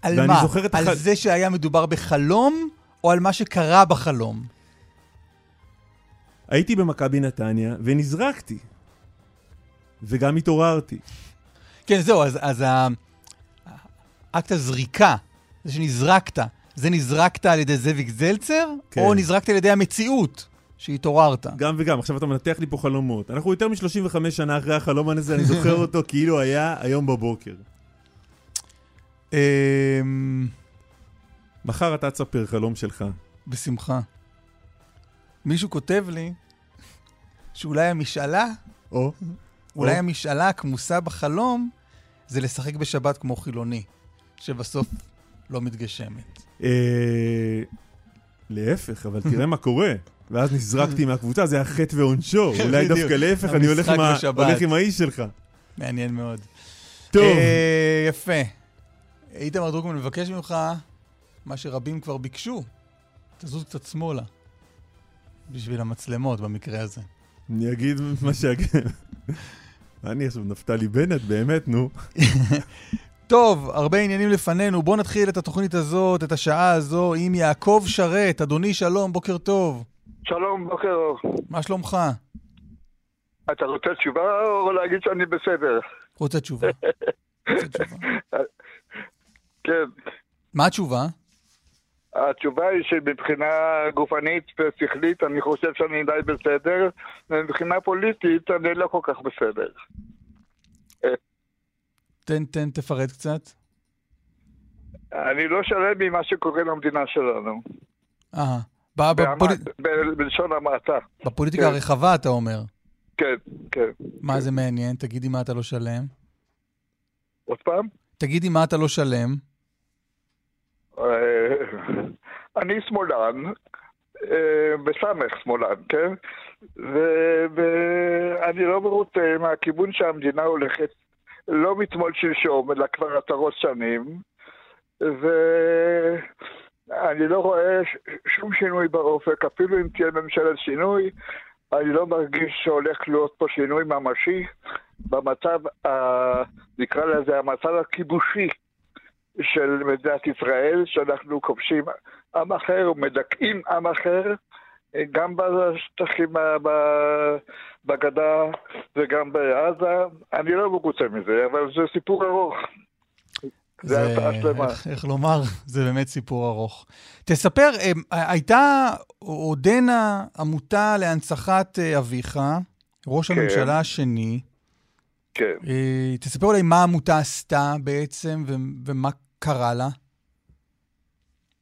על מה? על הח... זה שהיה מדובר בחלום, או על מה שקרה בחלום? הייתי במכבי נתניה ונזרקתי. וגם התעוררתי. כן, זהו, אז, אז אקט הזריקה, זה שנזרקת, זה נזרקת על ידי זאביק זלצר, כן. או נזרקת על ידי המציאות שהתעוררת? גם וגם, עכשיו אתה מנתח לי פה חלומות. אנחנו יותר מ-35 שנה אחרי החלום הזה, אני זוכר אותו כאילו היה היום בבוקר. אמ, מחר אתה תספר חלום שלך. בשמחה. מישהו כותב לי שאולי המשאלה, או, אולי או. המשאלה הכמוסה בחלום, זה לשחק בשבת כמו חילוני, שבסוף לא מתגשמת. אה, להפך, אבל תראה מה קורה. ואז נזרקתי מהקבוצה, זה היה חטא ועונשו. אולי דווקא להפך, אני הולך עם האיש שלך. מעניין מאוד. טוב. אה, יפה. איתמר דרוקמן מבקש ממך מה שרבים כבר ביקשו, תזוז קצת שמאלה. בשביל המצלמות במקרה הזה. אני אגיד מה שאגיד. אני עכשיו נפתלי בנט, באמת, נו. טוב, הרבה עניינים לפנינו. בואו נתחיל את התוכנית הזאת, את השעה הזו, עם יעקב שרת. אדוני, שלום, בוקר טוב. שלום, בוקר אור. מה שלומך? אתה רוצה תשובה או להגיד שאני בסדר? רוצה תשובה. רוצה תשובה. כן. מה התשובה? התשובה היא שמבחינה גופנית ושכלית אני חושב שאני די בסדר, ומבחינה פוליטית אני לא כל כך בסדר. תן, תן, תפרט קצת. אני לא שלם ממה שקורה למדינה שלנו. אה, בלשון המעטה. בפוליטיקה כן. הרחבה אתה אומר. כן, כן. מה זה מעניין? תגידי מה אתה לא שלם. עוד פעם? תגידי מה אתה לא שלם. אה, אני שמאלן, אה, בסמך שמאלן, כן? ואני לא מרוצה מהכיוון שהמדינה הולכת, לא מתמול שלשום, אלא כבר עשרות שנים, ואני לא רואה שום שינוי באופק, אפילו אם תהיה ממשלת שינוי, אני לא מרגיש שהולך להיות פה שינוי ממשי במצב, נקרא לזה, המצב הכיבושי של מדינת ישראל, שאנחנו כובשים עם אחר ומדכאים עם אחר, גם בשטחים בגדה וגם בעזה. אני לא מרוצה מזה, אבל זה סיפור ארוך. זה, איך, איך לומר, זה באמת סיפור ארוך. תספר, אה, הייתה עודנה עמותה להנצחת אה, אביך, ראש כן. הממשלה השני. כן. אה, תספר אולי מה העמותה עשתה בעצם ו- ומה קרה לה.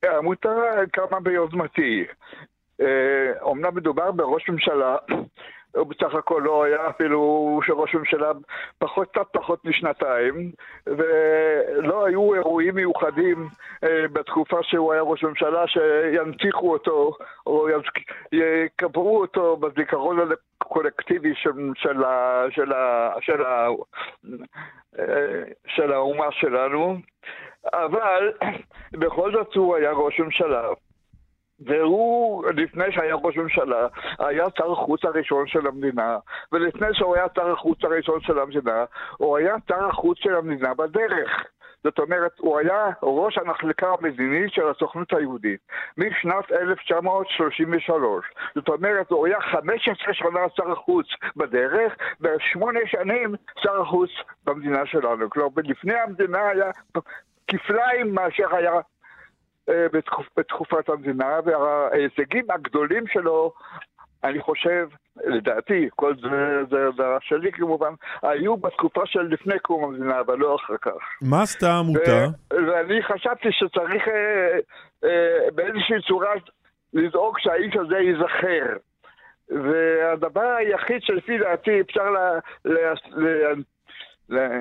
העמותה קמה ביוזמתי. אומנם אה, מדובר בראש ממשלה, הוא בסך הכל לא היה אפילו שראש ממשלה פחות, קצת פחות משנתיים, ולא היו אירועים מיוחדים אה, בתקופה שהוא היה ראש ממשלה שינציחו אותו, או יקברו אותו בזיכרון הקולקטיבי של, של, של, של, אה, של האומה שלנו. אבל בכל זאת הוא היה ראש ממשלה. והוא, לפני שהיה ראש ממשלה, היה שר החוץ הראשון של המדינה, ולפני שהוא היה שר החוץ הראשון של המדינה, הוא היה שר החוץ של המדינה בדרך. זאת אומרת, הוא היה ראש המחלקה המדינית של הסוכנות היהודית משנת 1933. זאת אומרת, הוא היה 15 שנה שר החוץ בדרך, ושמונה שנים שר החוץ במדינה שלנו. כלומר, לפני המדינה היה כפליים מאשר היה בתקופ, בתקופת המדינה, וההישגים הגדולים שלו, אני חושב, לדעתי, כל זה, זה הדעה שלי כמובן, היו בתקופה של לפני קום המדינה, אבל לא אחר כך. מה עשתה העמותה? ואני חשבתי שצריך אה, אה, באיזושהי צורה לדאוג שהאיש הזה ייזכר. והדבר היחיד שלפי דעתי אפשר לה, לה, לה,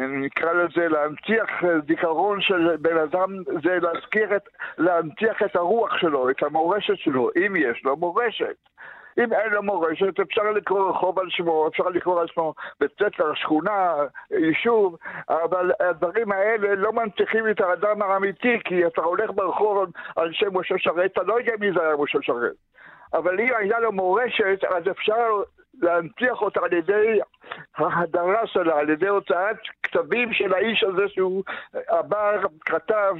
נקרא לזה להנציח זיכרון של בן אדם, זה להזכיר את, להנציח את הרוח שלו, את המורשת שלו, אם יש לו מורשת. אם אין לו מורשת, אפשר לקרוא רחוב על שמו, אפשר לקרוא על שמו בית ספר, שכונה, יישוב, אבל הדברים האלה לא מנציחים את האדם האמיתי, כי אתה הולך ברחוב על שם משה שרת, אתה לא יודע מי זה היה משה שרת. אבל אם היה לו מורשת, אז אפשר להנציח אותה על ידי ההדרה שלה, על ידי הוצאת כתבים של האיש הזה שהוא עבר, כתב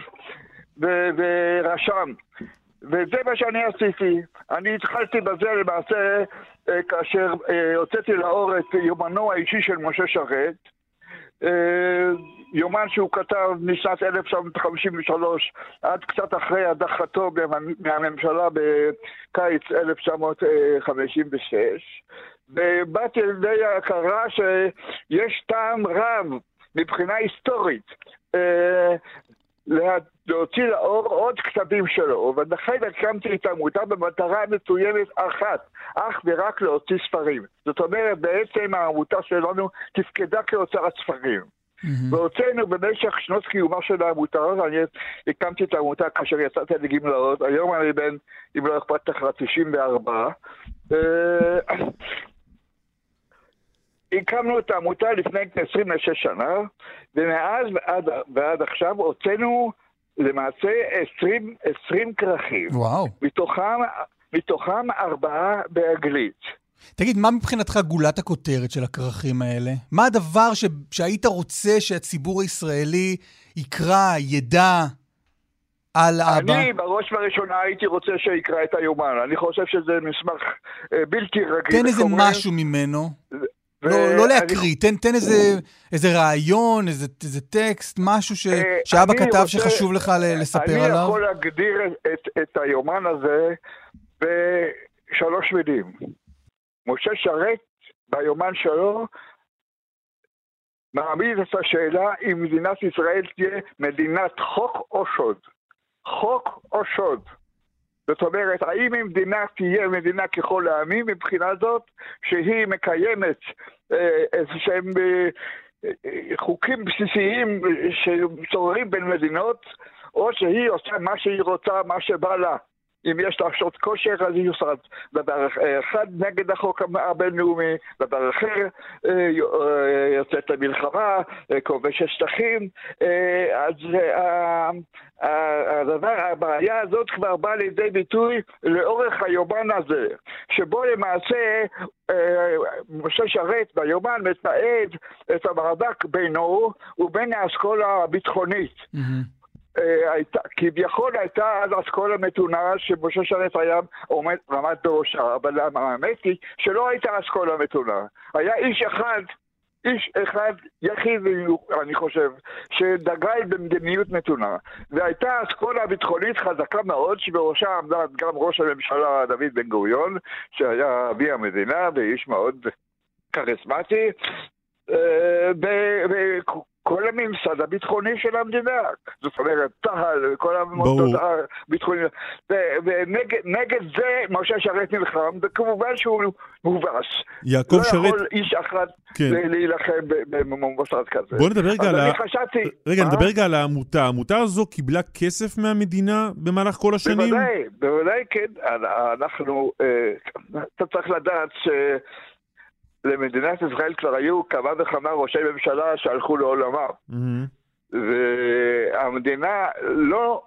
ורשם. וזה מה שאני עשיתי. אני התחלתי בזה למעשה אה, כאשר אה, הוצאתי לאור את יומנו האישי של משה שרת. אה, יומן שהוא כתב משנת 1953 עד קצת אחרי הדחתו מהממשלה בקיץ 1956 ובאתי לידי ההכרה שיש טעם רב מבחינה היסטורית להוציא לאור עוד כתבים שלו, ולכן הקמתי את העמותה במטרה מסוימת אחת, אך ורק להוציא ספרים. זאת אומרת, בעצם העמותה שלנו תפקדה כהוצאת ספרים. Mm-hmm. והוצאנו במשך שנות קיומה של העמותה, אני הקמתי את העמותה כאשר יצאתי לגמלאות, היום אני בן, אם לא אכפת לך, 94. הקמנו את העמותה לפני 26 שנה, ומאז ועד, ועד עכשיו הוצאנו למעשה 20, 20 כרכים. וואו. מתוכם, מתוכם ארבעה באנגלית. תגיד, מה מבחינתך גולת הכותרת של הכרכים האלה? מה הדבר ש... שהיית רוצה שהציבור הישראלי יקרא, ידע על אבא? אני בראש ובראשונה הייתי רוצה שיקרא את היומן. אני חושב שזה מסמך אה, בלתי רגיל. תן איזה משהו ממנו. לא, לא להקריא, תן, תן איזה, איזה רעיון, איזה, איזה טקסט, משהו ש, אה, שאבא כתב רוצה, שחשוב לך לספר אני עליו. אני יכול להגדיר את, את היומן הזה בשלוש מילים. משה שרת, ביומן שלו, מעמיד את השאלה אם מדינת ישראל תהיה מדינת חוק או שוד. חוק או שוד. זאת אומרת, האם המדינה תהיה מדינה ככל העמים מבחינה זאת, שהיא מקיימת אה, איזה שהם אה, אה, חוקים בסיסיים שצוררים בין מדינות, או שהיא עושה מה שהיא רוצה, מה שבא לה. אם יש לה שעות כושר, אז היא עושה דבר אחד נגד החוק הבינלאומי, דבר אחר אה, יוצאת למלחמה, אה, כובשת שטחים, אה, אז הדבר, הבעיה הזאת כבר באה לידי ביטוי לאורך היומן הזה, שבו למעשה משה שרת ביומן מתעד את המאבק בינו ובין האסכולה הביטחונית. Mm-hmm. אה, הייתה, כביכול הייתה אז אסכולה מתונה שמשה שרת היה עומד, עמד בראשה, אבל האמת היא שלא הייתה אסכולה מתונה. היה איש אחד, איש אחד יחיד, אני חושב, שדגל במדיניות מתונה. והייתה אסכולה ביטחונית חזקה מאוד, שבראשה עמדה גם ראש הממשלה דוד בן גוריון, שהיה אבי המדינה ואיש מאוד כריזמטי. אה, כל הממסד הביטחוני של המדינה. זאת אומרת, צה"ל, כל המוסדות הביטחוניים. ונגד זה משה שרת נלחם, וכמובן שהוא מובס. יעקב לא שרת... לא יכול איש אחד כן. להילחם במוסד כזה. בוא נדבר רגע על ה... חשבתי... רגע, נדבר רגע על העמותה. העמותה הזו קיבלה כסף מהמדינה במהלך כל השנים? בוודאי, בוודאי כן. אנחנו... אה, אתה צריך לדעת ש... למדינת ישראל כבר היו כמה וכמה ראשי ממשלה שהלכו לעולמם. Mm-hmm. והמדינה לא...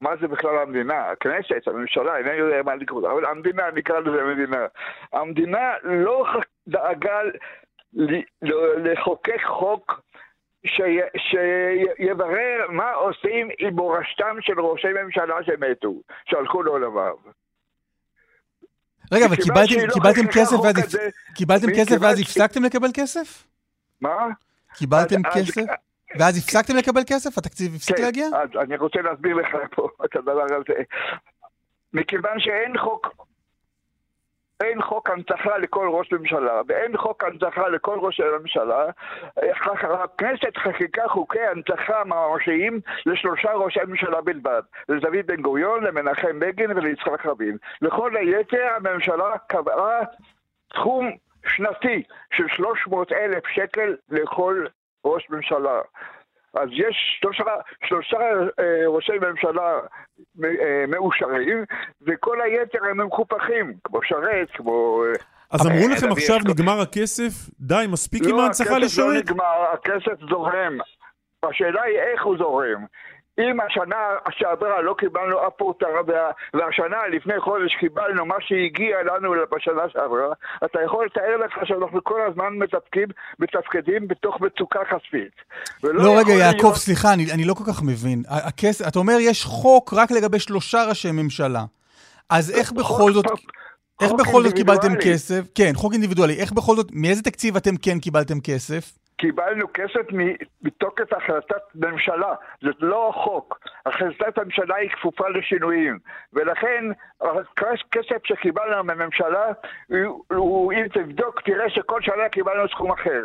מה זה בכלל המדינה? הכנסת, הממשלה, אינני יודע מה לקרוא, אבל המדינה, נקרא לזה מדינה. המדינה לא דאגה לחוקק חוק שיברר מה עושים עם מורשתם של ראשי ממשלה שמתו, שהלכו לעולמם. רגע, אבל קיבלתם כסף ואז קיבלתם כסף ואז הפסקתם לקבל כסף? מה? קיבלתם כסף? ואז הפסקתם לקבל כסף? התקציב הפסיק כן, להגיע? אז אני רוצה להסביר לך פה את הדבר הזה. מכיוון שאין חוק, אין חוק הנצחה לכל ראש ממשלה, ואין חוק הנצחה לכל ראשי הממשלה. הכנסת חקיקה חוקי הנצחה ממשיים לשלושה ראשי ממשלה בלבד, לדוד בן גוריון, למנחם בגין וליצחק רבין. לכל היתר הממשלה קבעה סכום שנתי של 300 אלף שקל לכל ראש ממשלה. אז יש שלושה, שלושה אה, ראשי ממשלה אה, מאושרים, וכל היתר הם מקופחים, כמו שרת, כמו... אה, אז אמרו לכם עכשיו נגמר הכסף? די, מספיק עם ההנצחה לשרת? לא, הכסף לא נגמר, הכסף זורם. השאלה היא איך הוא זורם. אם השנה שעברה לא קיבלנו אף פורטה והשנה לפני חודש קיבלנו מה שהגיע לנו בשנה שעברה, אתה יכול לתאר לך שאנחנו כל הזמן מתפקים, מתפקדים בתוך מצוקה כספית. לא, רגע, יעקב, להיות... סליחה, אני, אני לא כל כך מבין. הכס... אתה אומר יש חוק רק לגבי שלושה ראשי ממשלה. אז איך בכל זאת... איך בכל זאת קיבלתם כסף? כן, חוק אינדיבידואלי. איך בכל זאת, מאיזה תקציב אתם כן קיבלתם כסף? קיבלנו כסף מתוקף החלטת ממשלה, זה לא חוק. החלטת הממשלה היא כפופה לשינויים, ולכן הכסף שקיבלנו מהממשלה, הוא, אם תבדוק, תראה שכל שנה קיבלנו סכום אחר.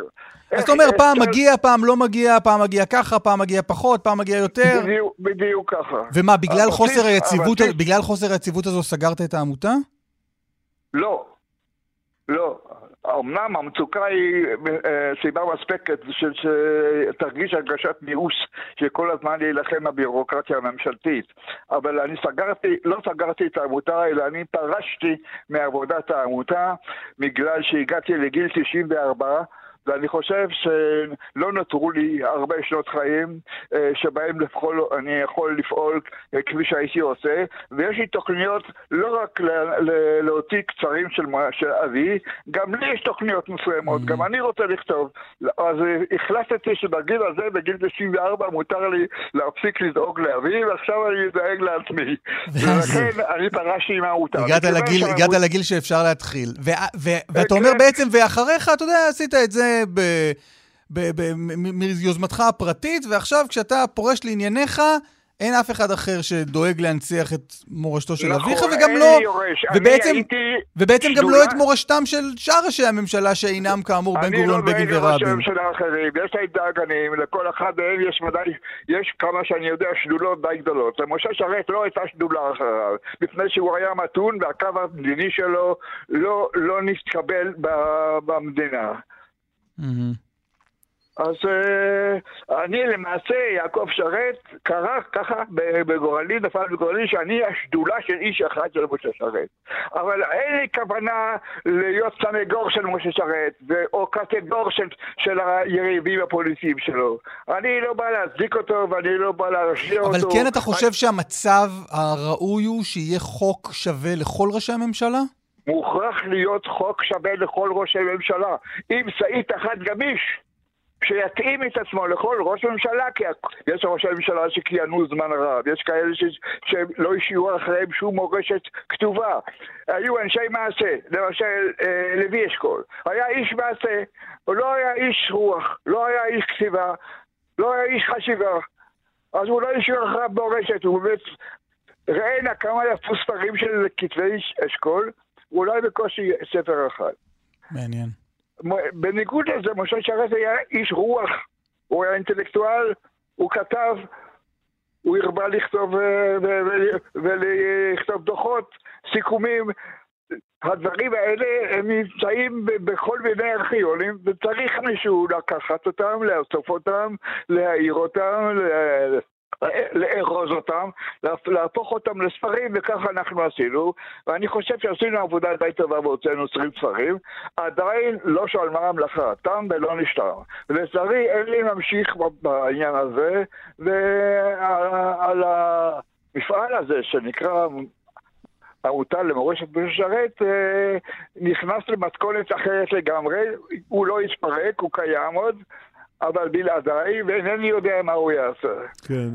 אז אתה אומר, פעם מגיע, פעם לא מגיע, פעם מגיע ככה, פעם מגיע פחות, פעם מגיע יותר. בדיוק, בדיוק ככה. ומה, בגלל חוסר היציבות, בגלל חוסר היציבות הזו סגרת את העמותה? לא. לא. אמנם המצוקה היא אה, סיבה מספקת שתרגיש הרגשת מיאוס שכל הזמן להילחם בבירוקרטיה הממשלתית. אבל אני סגרתי, לא סגרתי את העמותה, אלא אני פרשתי מעבודת העמותה בגלל שהגעתי לגיל 94 ואני חושב שלא נותרו לי הרבה שנות חיים אה, שבהם לפעול, אני יכול לפעול אה, כפי שהייתי עושה, ויש לי תוכניות לא רק להוציא קצרים של, של אבי, גם לי יש תוכניות מסוימות, גם אני רוצה לכתוב. אז אה, החלטתי שבגיל הזה, בגיל 94, מותר לי להפסיק לדאוג לאבי, ועכשיו אני דואג לעצמי. ולכן אני פרשתי עם העמותה. הגעת לגיל שאפשר להתחיל. ואתה אומר כן. בעצם, ואחריך, אתה יודע, עשית את זה מיוזמתך הפרטית, ועכשיו כשאתה פורש לענייניך, אין אף אחד אחר שדואג להנציח את מורשתו של נכון, אביך, וגם לא... יורש. ובעצם, ובעצם גם לא את מורשתם של שאר ראשי הממשלה שאינם כאמור בן גוריון, בגין ורבין. אני לא דואג לראשי הממשלה האחרים, יש לי דאגנים, לכל אחד מהם יש ודאי, יש כמה שאני יודע, שדולות די גדולות. למשה שרת לא הייתה שדולה אחריו, מפני שהוא היה מתון והקו המדיני שלו לא, לא נתקבל במדינה. Mm-hmm. אז uh, אני למעשה, יעקב שרת, קרה ככה בגורלי, נפל בגורלי, שאני השדולה של איש אחד של משה שרת. אבל אין לי כוונה להיות סנגור של משה שרת, או קטגור של, של היריבים הפוליטיים שלו. אני לא בא להצדיק אותו ואני לא בא להרשיע אותו. אבל כן אתה חושב אני... שהמצב הראוי הוא שיהיה חוק שווה לכל ראשי הממשלה? מוכרח להיות חוק שווה לכל ראשי ממשלה, עם סעיף אחד גמיש. שיתאים את עצמו לכל ראש ממשלה, כי יש ראשי ממשלה שכיהנו זמן רב, יש כאלה ש... שלא השאירו אחריהם שום מורשת כתובה. היו אנשי מעשה, למשל אה, לוי אשכול, היה איש מעשה, הוא לא היה איש רוח, לא היה איש כתיבה, לא היה איש חשיבה. אז הוא לא השאיר אחריו מורשת, הוא באמת... ראינה כמה יפו ספרים של כתבי אשכול, אולי בקושי ספר אחד. מעניין. בניגוד לזה, משה שרת היה איש רוח, הוא היה אינטלקטואל, הוא כתב, הוא הרבה לכתוב אה, ולכתוב דוחות, סיכומים. הדברים האלה הם נמצאים בכל מיני ארכיונים, וצריך מישהו לקחת אותם, לאסוף אותם, להעיר אותם, לארוז אותם, להפוך אותם לספרים, וככה אנחנו עשינו, ואני חושב שעשינו עבודה די טובה והוצאנו 20 ספרים, עדיין לא שלמה המלאכה, תם ולא נשתר. לצערי אין לי ממשיך בעניין הזה, ועל המפעל הזה שנקרא עמותה למורשת משרת אה, נכנס למתכונת אחרת לגמרי, הוא לא התפרק, הוא קיים עוד, אבל בלעדיי, ואינני יודע מה הוא יעשה. כן.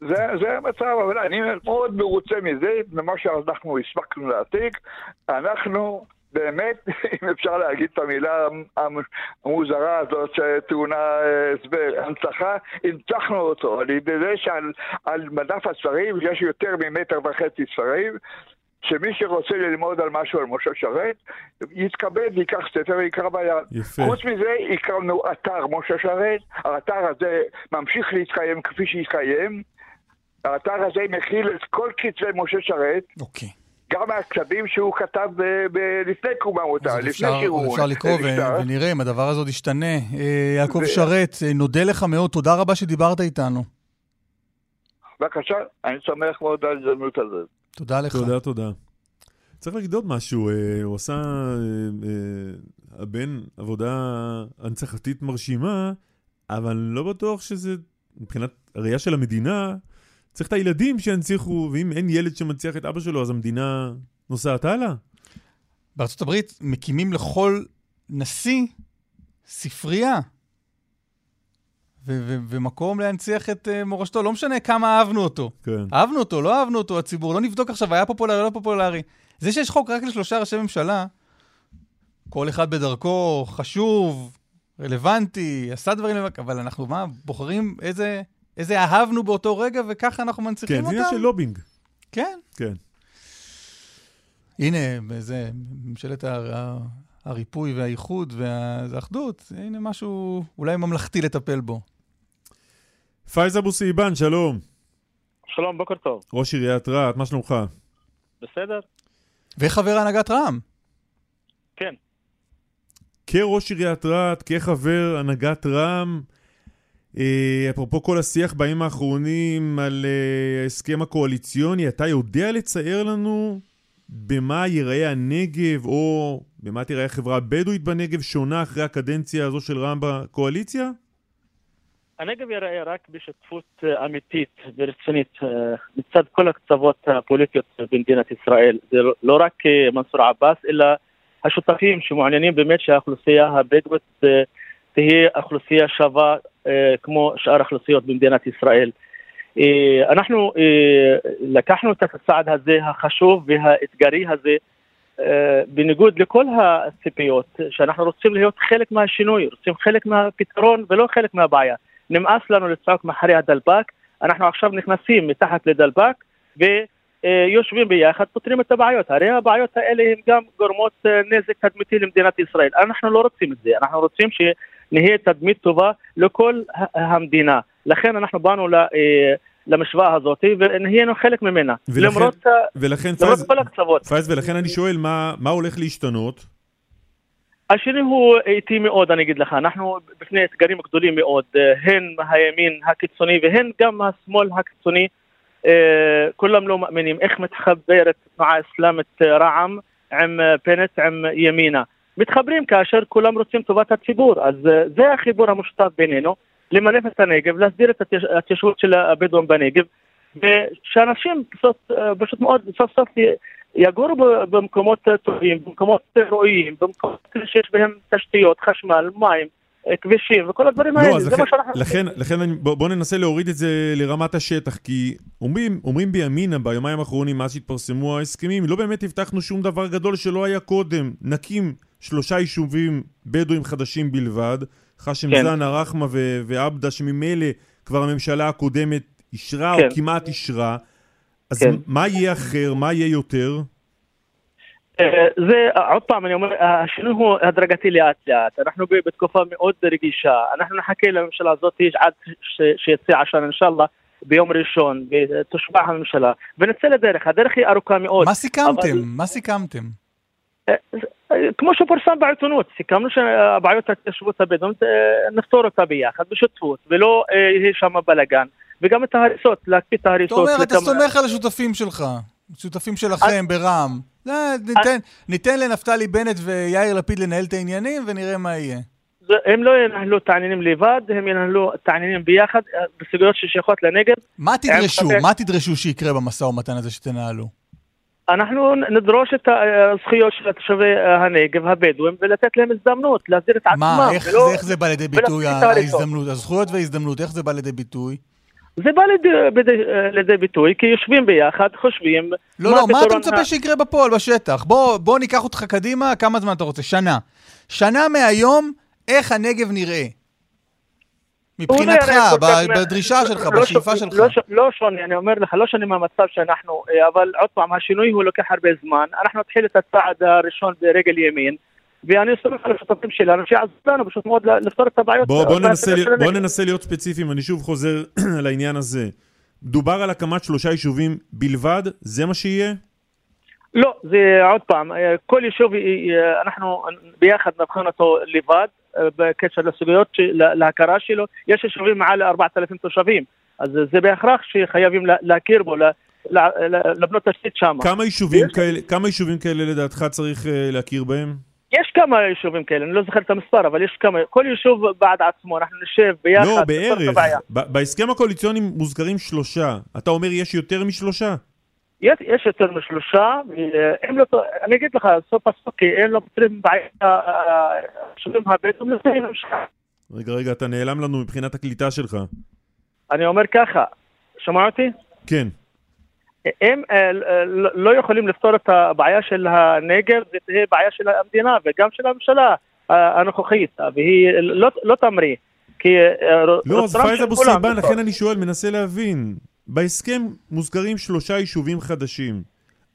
זה, זה המצב, אבל אני מאוד מרוצה מזה, ממה שאנחנו הספקנו להעתיק. אנחנו באמת, אם אפשר להגיד את המילה המוזרה הזאת שטעונה אה, הסבר, הנצחה, הנצחנו אותו על ידי זה שעל מדף הספרים יש יותר ממטר וחצי ספרים, שמי שרוצה ללמוד על משהו על משה שרת, יתכבד ויקח ספר ויקרא ביד. יפה. חוץ מזה, הקמנו אתר משה שרת, האתר הזה ממשיך להתקיים כפי שהתקיים. האתר הזה מכיל את כל כתבי משה שרת. אוקיי. גם מהכתבים שהוא כתב ב- ב- לפני קום העמותה, לפני אפשר, שהוא... אפשר לקרוא ו-. ונראה אם הדבר הזה עוד ישתנה. אה, יעקב ו- שרת, אה, נודה לך מאוד, תודה רבה שדיברת איתנו. בבקשה, אני שמח מאוד על ההזדמנות הזאת. תודה לך. תודה, תודה. צריך להגיד עוד משהו, אה, הוא עשה, אה, אה, הבן, עבודה הנצחתית מרשימה, אבל לא בטוח שזה, מבחינת הראייה של המדינה, צריך את הילדים שינציחו, ואם אין ילד שמנציח את אבא שלו, אז המדינה נוסעת הלאה. בארצות הברית מקימים לכל נשיא ספרייה. ומקום להנציח את uh, מורשתו, לא משנה כמה אהבנו אותו. כן. אהבנו אותו, לא אהבנו אותו, הציבור, לא נבדוק עכשיו, היה פופולרי, לא פופולרי. זה שיש חוק רק לשלושה ראשי ממשלה, כל אחד בדרכו, חשוב, רלוונטי, עשה דברים, אבל אנחנו מה, בוחרים איזה, איזה אהבנו באותו רגע, וככה אנחנו מנציחים כן, זה אותם? עניין של לובינג. כן. כן. הנה, זה ממשלת ה- ה- הריפוי והאיחוד והאחדות, הנה משהו אולי ממלכתי לטפל בו. פייז אבו סעיבן, שלום. שלום, בוקר טוב. ראש עיריית רהט, מה שלומך? בסדר? וחבר הנהגת רע"מ. כן. כראש עיריית רהט, כחבר הנהגת רע"מ, אה, אפרופו כל השיח בימים האחרונים על אה, ההסכם הקואליציוני, אתה יודע לצייר לנו במה ייראה הנגב, או במה תיראה החברה הבדואית בנגב, שונה אחרי הקדנציה הזו של רע"מ בקואליציה? הנגב ייראה רק בשותפות אה, אמיתית ורצינית אה, מצד כל הקצוות הפוליטיות במדינת ישראל. זה לא- לא רק אה, מנסור עבאס, אלא השותפים שמעוניינים באמת שהאוכלוסייה הבדואית תהיה אוכלוסייה שווה כמו שאר האוכלוסיות במדינת ישראל. אנחנו לקחנו את הצעד הזה החשוב והאתגרי הזה בניגוד לכל הציפיות, שאנחנו רוצים להיות חלק מהשינוי, רוצים חלק מהפתרון ולא חלק מהבעיה. נמאס לנו לצעוק מאחורי הדלפק, אנחנו עכשיו נכנסים מתחת לדלפק ויושבים ביחד, פותרים את הבעיות. הרי הבעיות האלה הן גם גורמות אה, נזק תדמיתי למדינת ישראל. אנחנו לא רוצים את זה, אנחנו רוצים שנהיה תדמית טובה לכל המדינה. לכן אנחנו באנו ל... אה, למשוואה הזאת ונהיינו חלק ממנה. ולכן- למרות, ולכן, למרות פייז, כל הקצוות. פייז, ולכן אני שואל, מה, מה הולך להשתנות? השני הוא איטי מאוד, אני אגיד לך. אנחנו בפני אתגרים גדולים מאוד, אה, הן הימין הקיצוני והן גם השמאל הקיצוני. אה, כולם לא מאמינים איך מתחברת תנועה אסלאמית אה, רע"מ עם בנט, עם ימינה. מתחברים כאשר כולם רוצים טובת הציבור. אז זה החיבור המשותף בינינו, למנף את הנגב, להסדיר את התייש- ההתיישבות של הבדואים בנגב, ושאנשים פשוט, מאוד סוף סוף יגורו במקומות טובים, במקומות ראויים, במקומות שיש בהם תשתיות, חשמל, מים, אה, כבישים וכל הדברים האלה. לא, זה לכן, מה שאנחנו... לכן, לכן אני, בוא, בוא ננסה להוריד את זה לרמת השטח, כי אומרים, אומרים בימינה ביומיים האחרונים, מאז שהתפרסמו ההסכמים, לא באמת הבטחנו שום דבר גדול שלא היה קודם. נקים שלושה יישובים בדואים חדשים בלבד, חשם כן. זאנה, רחמה ועבדה, שממילא כבר הממשלה הקודמת אישרה כן. או כמעט אישרה. אז כן. מה יהיה אחר? מה יהיה יותר? אה, זה, אה, עוד פעם, אני אומר, השינוי הוא הדרגתי לאט לאט. אנחנו בתקופה מאוד רגישה. אנחנו נחכה לממשלה הזאת עד ש- שיצא עשן, אינשאללה, ביום ראשון, ותושבע הממשלה, ונצא לדרך. הדרך היא ארוכה מאוד. מה סיכמתם? אבל- מה סיכמתם? אה, כמו שפורסם בעיתונות, סיכמנו שהבעיות ההתיישבות הבדואית, אה, נפתור אותה ביחד, בשותפות, ולא אה, יהיה שם בלאגן. וגם את ההריסות, להקפיא את אתה ההריסות. אומר, אתה סומך על השותפים שלך, שותפים שלכם ברע"מ. ניתן- לנפתלי בנט ויאיר לפיד לנהל את העניינים ונראה מה יהיה. הם לא ינהלו את העניינים לבד, הם ינהלו את העניינים ביחד, אה, בסוגיות ששייכות לנגב. מה עם תדרשו? מה תדרשו שיקרה במשא ומתן הזה שתנהלו? אנחנו נדרוש את הזכויות של תושבי הנגב, הבדואים, ולתת להם הזדמנות להסדיר את עצמם. מה, איך ולא- זה- איך זה בא לידי ביטוי. ההזדמנות, הזכויות וההזדמנות, איך זה בא לידי ביטוי? זה בא לידי, בידי, לידי ביטוי, כי יושבים ביחד, חושבים... לא, לא, מה אתה מצפה ה- שיקרה בפועל, בשטח? בוא, בוא ניקח אותך קדימה, כמה זמן אתה רוצה? שנה. שנה מהיום, איך הנגב נראה? מבחינתך, בדרישה שלך, לא בשאיפה שלך. לא, לא שונה, אני אומר לך, לא שונה מהמצב שאנחנו, אה, אבל עוד פעם, השינוי הוא לוקח הרבה זמן. אנחנו נתחיל את הצעד הראשון ברגל ימין. ואני סומך על השותפים שלנו שיעזרו לנו פשוט מאוד לפתור את הבעיות. בוא, בוא, ננסה, להיות, בוא ננסה להיות ספציפיים, אני שוב חוזר לעניין הזה. דובר על הקמת שלושה יישובים בלבד, זה מה שיהיה? לא, זה עוד פעם, אה, כל יישוב, אה, אה, אנחנו ביחד נבחן אותו לבד בקשר לסוגיות, להכרה שלו. יש יישובים מעל 4,000 תושבים, אז זה בהכרח שחייבים להכיר בו, לבנות תשתית שם. כמה כמה יישובים כאלה לדעתך צריך להכיר בהם? יש כמה יישובים כאלה, אני לא זוכר את המספר, אבל יש כמה, כל יישוב בעד עצמו, אנחנו נשב ביחד. לא, בערך. בהסכם הקואליציוני מוזכרים שלושה. אתה אומר יש יותר משלושה? יש, יש יותר משלושה, הם לא, אני אגיד לך, סוף הסוף, כי הם לא פותרים בעיה, היישובים הבדואים לפני רגע, רגע, אתה נעלם לנו מבחינת הקליטה שלך. אני אומר ככה, שומע אותי? כן. הם אה, לא, יכולים לפתור את הבעיה של הנגב, זה תהיה בעיה של המדינה וגם של הממשלה הנוכחית, והיא לא, לא תמריא. כי... אה, לא, אז פייז אבו סיבן, לכן אני שואל, מנסה להבין. בהסכם מוזכרים שלושה יישובים חדשים.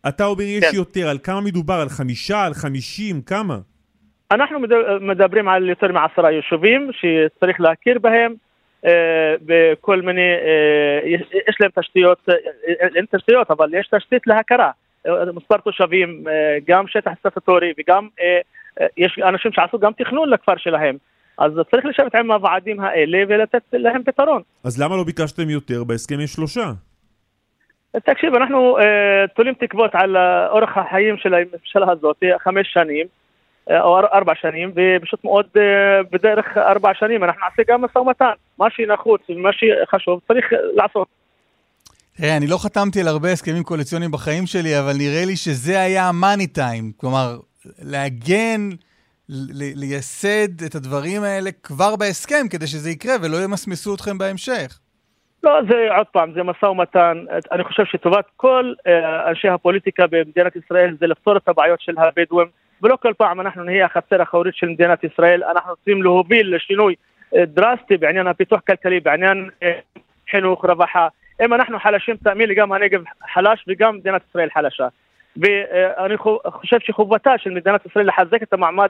אתה אומר יש כן. יותר, על כמה מדובר? על חמישה? על חמישים? כמה? אנחנו מדברים על יותר מעשרה יישובים שצריך להכיר בהם. אה, בכל מיני, אה, יש להם תשתיות, אה, אין תשתיות, אבל יש תשתית להכרה. מספר תושבים, גם שטח סטטוטורי וגם יש אנשים שעשו גם תכנון לכפר שלהם. אז צריך לשבת עם הוועדים האלה ולתת להם פתרון. אז למה לא ביקשתם יותר? בהסכם יש שלושה. תקשיב, אנחנו תולים תקוות על אורח החיים של הממשלה הזאת, חמש שנים. או ארבע שנים, ופשוט מאוד אה, בדרך ארבע שנים אנחנו נעשה גם משא ומתן. מה שנחוץ ומה שחשוב צריך לעשות. תראה, אני לא חתמתי על הרבה הסכמים קואליציוניים בחיים שלי, אבל נראה לי שזה היה המאני טיים. כלומר, להגן, לייסד את הדברים האלה כבר בהסכם, כדי שזה יקרה ולא ימסמסו אתכם בהמשך. לא, זה עוד פעם, זה משא ומתן. אני חושב שטובת כל אה, אנשי הפוליטיקה במדינת ישראל זה לפתור את הבעיות של הבדואים. ולא כל פעם אנחנו נהיה החצר האחורית של מדינת ישראל, אנחנו רוצים להוביל לשינוי אה, דרסטי בעניין הפיתוח הכלכלי, בעניין אה, חינוך, רווחה. אם אנחנו חלשים, תאמין לי, גם הנגב חלש וגם מדינת ישראל חלשה. ואני חושב שחובתה של מדינת ישראל לחזק את המעמד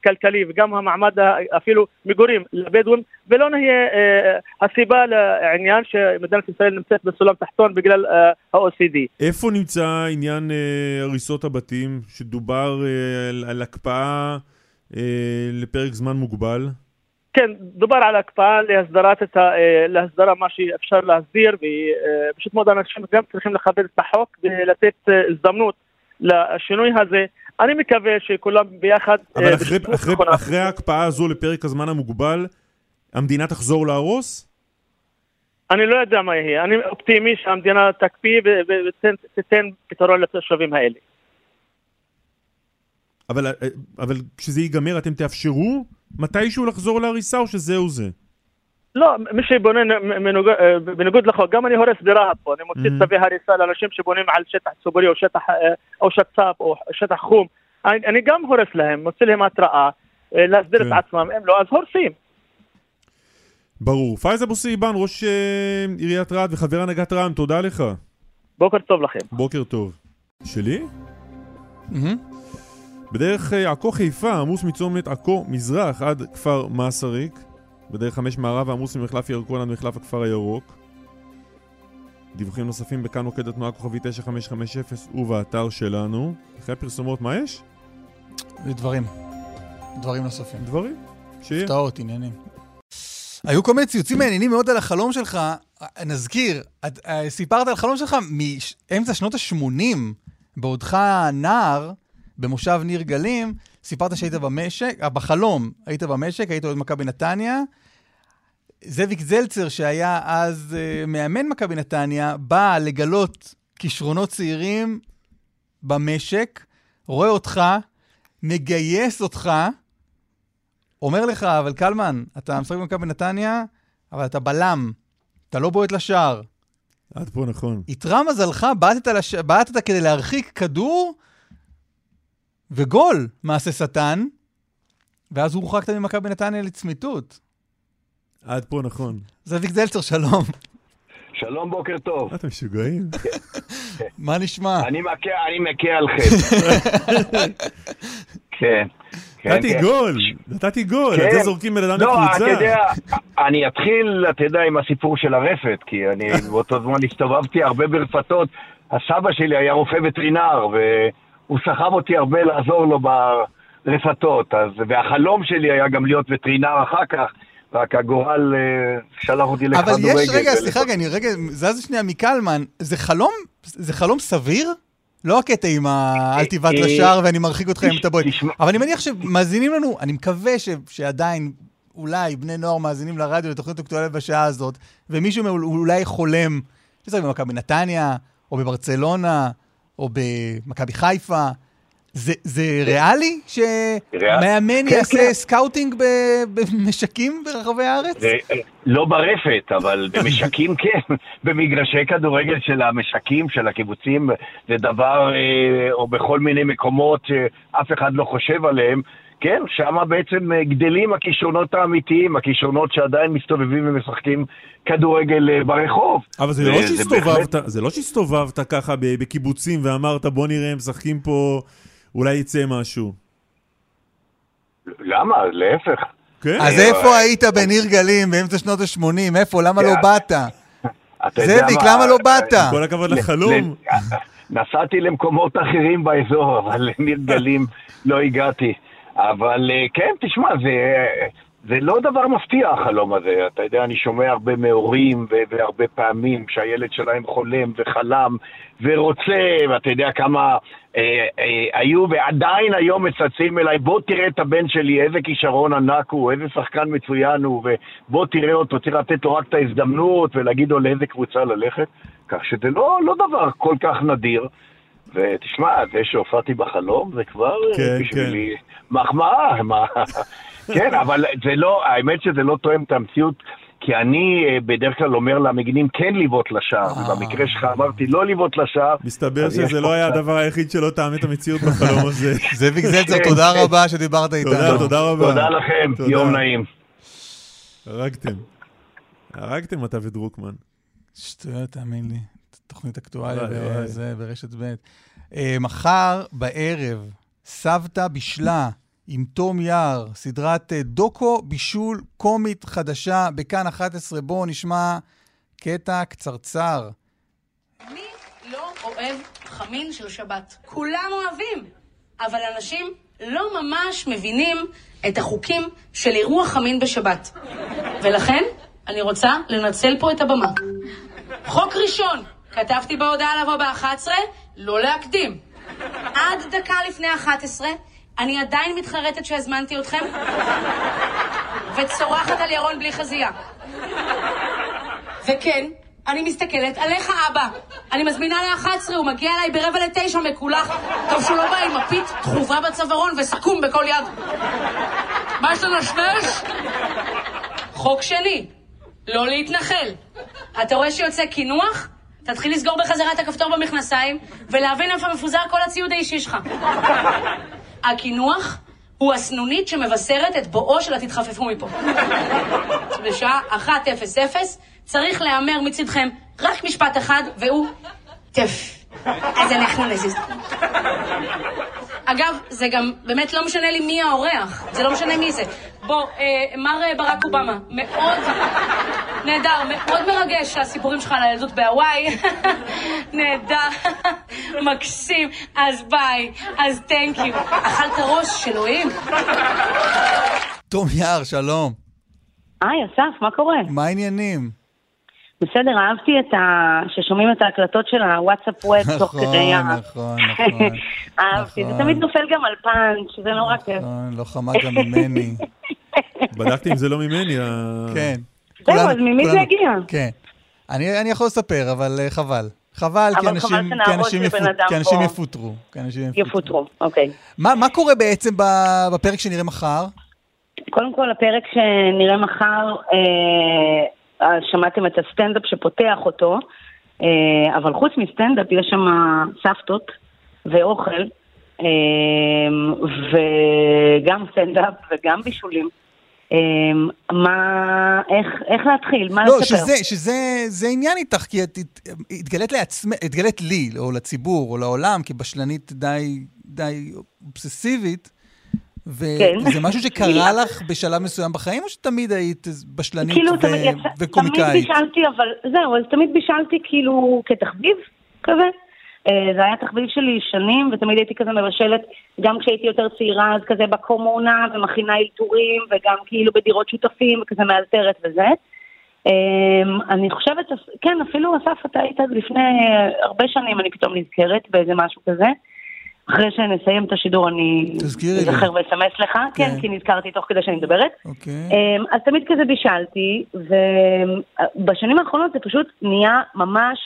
הכלכלי וגם המעמד אפילו מגורים לבדואים ולא נהיה אה, הסיבה לעניין שמדינת ישראל נמצאת בסולם תחתון בגלל אה, ה-OCD. איפה נמצא עניין אה, הריסות הבתים שדובר על, על הקפאה אה, לפרק זמן מוגבל? כן, דובר על הקפאה להסדרת את ה, להסדרה מה שאפשר להסדיר ופשוט מאוד אנשים גם צריכים לכבד את החוק ולתת הזדמנות לשינוי הזה. אני מקווה שכולם ביחד... אבל אה, אחרי, אחרי, אחרי ההקפאה הזו לפרק הזמן המוגבל, המדינה תחזור להרוס? אני לא יודע מה יהיה. אני אופטימי שהמדינה תקפיא ותיתן פתרון לתושבים האלה. אבל, אבל כשזה ייגמר אתם תאפשרו מתישהו לחזור להריסה או שזהו זה? לא, מי שבונה אה, בניגוד לחוק, גם אני הורס ברהט פה, אני מוציא mm-hmm. צווי הריסה לאנשים שבונים על שטח ציבורי או שטח, אה, או שצ"פ או שטח חום, אני, אני גם הורס להם, מוציא להם התראה, אה, להסדיר כן. את עצמם, אם לא, אז הורסים. ברור. פאיז אבו צהיבאן, ראש עיריית רהט וחבר הנהגת רע"מ, תודה לך. בוקר טוב לכם. בוקר טוב. שלי? Mm-hmm. בדרך עכו חיפה עמוס מצומת עכו מזרח עד כפר מסריק בדרך חמש מערב עמוס ממחלף ירקון עד מחלף הכפר הירוק. דיווחים נוספים בכאן מוקד התנועה כוכבי 9550 ובאתר שלנו. אחרי הפרסומות מה יש? דברים. דברים נוספים. דברים. שיהיה. הפתעות, עניינים. היו כל מיני ציוצים מעניינים מאוד על החלום שלך. נזכיר, את, אה, סיפרת על החלום שלך מאמצע שנות ה-80, בעודך נער, במושב ניר גלים, סיפרת שהיית במשק, אה, בחלום, היית במשק, היית עוד מכבי נתניה. זאביק זלצר, שהיה אז uh, מאמן מכבי נתניה, בא לגלות כישרונות צעירים במשק, רואה אותך, מגייס אותך, אומר לך, אבל קלמן, אתה משחק במכבי נתניה, אבל אתה בלם, אתה לא בועט לשער. עד פה נכון. איתרע מזלך, בעטת, לש... בעטת כדי להרחיק כדור, וגול, מעשה שטן, ואז הורחקת ממכבי נתניה לצמיתות. עד פה נכון. זאביק זלצר, שלום. שלום, בוקר טוב. אתם משוגעים? מה נשמע? אני מכה עליכם. כן. נתתי גול, נתתי גול, את זה זורקים בן אדם לא, לקבוצה. אתה יודע, אני אתחיל, אתה יודע, עם הסיפור של הרפת, כי אני באותו זמן הסתובבתי הרבה ברפתות. הסבא שלי היה רופא וטרינר, והוא סחב אותי הרבה לעזור לו ברפתות, אז, והחלום שלי היה גם להיות וטרינר אחר כך. רק הגורל אה, שלח אותי לכדורגל. אבל יש, רגע, סליחה, רגע, אני רגע זז שנייה מקלמן, זה חלום, זה חלום סביר? לא הקטע עם ה... אל תבעט אה, לשער ואני מרחיק אותך עם טבוית. אבל אני מניח שמאזינים לנו, אני מקווה שעדיין, אולי בני נוער מאזינים לרדיו לתוכנית אקטואלית בשעה הזאת, ומישהו אולי חולם, שזה במכבי נתניה, או בברצלונה, או במכבי חיפה. זה, זה ריאלי שמאמן כן, יעשה כן. scouting במשקים ברחבי הארץ? לא ברפת, אבל במשקים כן. במגרשי כדורגל של המשקים, של הקיבוצים, זה דבר, אה, או בכל מיני מקומות שאף אחד לא חושב עליהם. כן, שם בעצם גדלים הכישרונות האמיתיים, הכישרונות שעדיין מסתובבים ומשחקים כדורגל אה, ברחוב. אבל זה לא שהסתובבת, זה לא שהסתובבת ככה בקיבוצים ואמרת בוא נראה, הם משחקים פה, אולי יצא משהו. למה? להפך. כן. אז איפה היית בניר גלים באמצע שנות ה-80? איפה? למה לא באת? זאביק, למה לא באת? כל הכבוד לחלום. נסעתי למקומות אחרים באזור, אבל לניר גלים לא הגעתי. אבל כן, תשמע, זה, זה לא דבר מפתיע החלום הזה. אתה יודע, אני שומע הרבה מהורים והרבה פעמים שהילד שלהם חולם וחלם ורוצה, ואתה יודע כמה אה, אה, היו ועדיין היום מצלצלים אליי, בוא תראה את הבן שלי, איזה כישרון ענק הוא, איזה שחקן מצוין הוא, ובוא תראה אותו, צריך לתת לו רק את ההזדמנות ולהגיד לו לאיזה קבוצה ללכת. כך שזה לא, לא דבר כל כך נדיר. ותשמע, זה שהופעתי בחלום זה כבר כן, בשבילי כן. מחמאה. כן, אבל זה לא, האמת שזה לא תואם את המציאות, כי אני בדרך כלל אומר למגינים כן לבעוט לשער, ובמקרה שלך אמרתי לא לבעוט לשער. מסתבר שזה לא היה הדבר היחיד שלא טעם את המציאות בחלום הזה. זאביק זלצר, תודה רבה שדיברת איתנו. תודה, תודה רבה. תודה לכם, יום נעים. הרגתם. הרגתם אתה ודרוקמן. שטויות, תאמין לי. תוכנית אקטואליה וזה, ברשת ב'. מחר בערב, סבתא בישלה עם תום יער, סדרת דוקו בישול קומית חדשה בכאן 11. בואו נשמע קטע קצרצר. מי לא אוהב חמין של שבת? כולם אוהבים, אבל אנשים לא ממש מבינים את החוקים של אירוע חמין בשבת. ולכן אני רוצה לנצל פה את הבמה. חוק ראשון, כתבתי בהודעה לבוא ב-11, לא להקדים. עד דקה לפני 11, אני עדיין מתחרטת שהזמנתי אתכם, וצורחת על ירון בלי חזייה. וכן, אני מסתכלת עליך, אבא. אני מזמינה ל-11, הוא מגיע אליי ברבע לתשע מקולח. טוב שהוא לא בא עם מפית תחובה בצווארון וסכו"ם בכל יד. מה יש לנשנש? חוק שני, לא להתנחל. אתה רואה שיוצא קינוח? תתחיל לסגור בחזרה את הכפתור במכנסיים ולהבין איפה מפוזר כל הציוד האישי שלך. הקינוח הוא הסנונית שמבשרת את בואו של התתחפפו מפה. בשעה 1:00 צריך להיאמר מצדכם רק משפט אחד, והוא טף. אז אנחנו נזיז. אגב, זה גם באמת לא משנה לי מי האורח, זה לא משנה מי זה. בוא, אה, מר ברק אובמה, מאוד נהדר, מאוד מרגש הסיפורים שלך על הילדות בהוואי. נהדר, מקסים, אז ביי, אז תנק יו. אכלת ראש של אלוהים. תום יער, שלום. היי, אסף, מה קורה? מה העניינים? בסדר, אהבתי את ה... ששומעים את ההקלטות של הוואטסאפ ווב תוך כדי ה... נכון, נכון, אהבתי, זה תמיד נופל גם על פאנץ', זה נורא כיף. נכון, לא חמק גם ממני. בדקתי אם זה לא ממני. כן. זהו, אז ממי זה הגיע? כן. אני יכול לספר, אבל חבל. חבל, כי אנשים יפוטרו. יפוטרו, אוקיי. מה קורה בעצם בפרק שנראה מחר? קודם כל, הפרק שנראה מחר... שמעתם את הסטנדאפ שפותח אותו, אבל חוץ מסטנדאפ יש שם סבתות ואוכל, וגם סטנדאפ וגם בישולים. אמ, מה, איך, איך להתחיל, מה לא, לספר? שזה, שזה זה עניין איתך, כי את התגלית לעצמך, התגלית לי, או לציבור, או לעולם, כבשלנית די, די אובססיבית, כן. וזה משהו שקרה לך בשלב מסוים בחיים, או שתמיד היית בשלנית כאילו, ו- תמיד, יצא, תמיד וקומיקאית? בישלתי, אבל זהו, אז תמיד בישלתי כאילו כתחביב כזה. אה, זה היה תחביב שלי שנים, ותמיד הייתי כזה מבשלת, גם כשהייתי יותר צעירה, אז כזה בקומונה, ומכינה אלתורים, וגם כאילו בדירות שותפים, וכזה מאלתרת וזה. אה, אני חושבת, כן, אפילו אסף, אתה היית לפני הרבה שנים, אני פתאום נזכרת באיזה משהו כזה. אחרי שנסיים את השידור אני. אזכר ואסמס לך, כן, כן. כי נזכרתי תוך כדי שאני מדברת. אוקיי. אמ, אז תמיד כזה בישלתי, ובשנים האחרונות זה פשוט נהיה ממש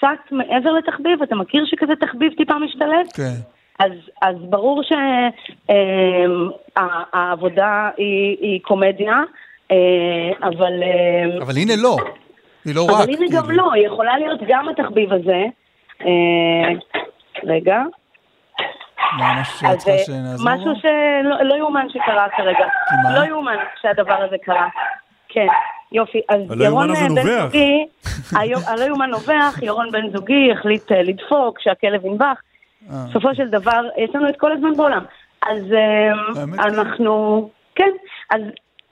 קצת מעבר לתחביב, אתה מכיר שכזה תחביב טיפה משתלט? כן. אז, אז ברור שהעבודה היא, היא קומדיה, אה, אבל... אמ, אבל הנה לא, היא לא רק. אבל הנה גם לא, היא יכולה להיות גם התחביב הזה. אה, רגע. צריכה אה, שנעזור? משהו שלא לא יאומן שקרה כרגע. לא יאומן שהדבר הזה קרה. כן, יופי. אז ירון אה, בן. זוגי, הלא יאומן נובח, ירון בן זוגי החליט אה, לדפוק, שהכלב ינבח. אה. בסופו של דבר, יש לנו את כל הזמן בעולם. אז אה, אנחנו, כן, אז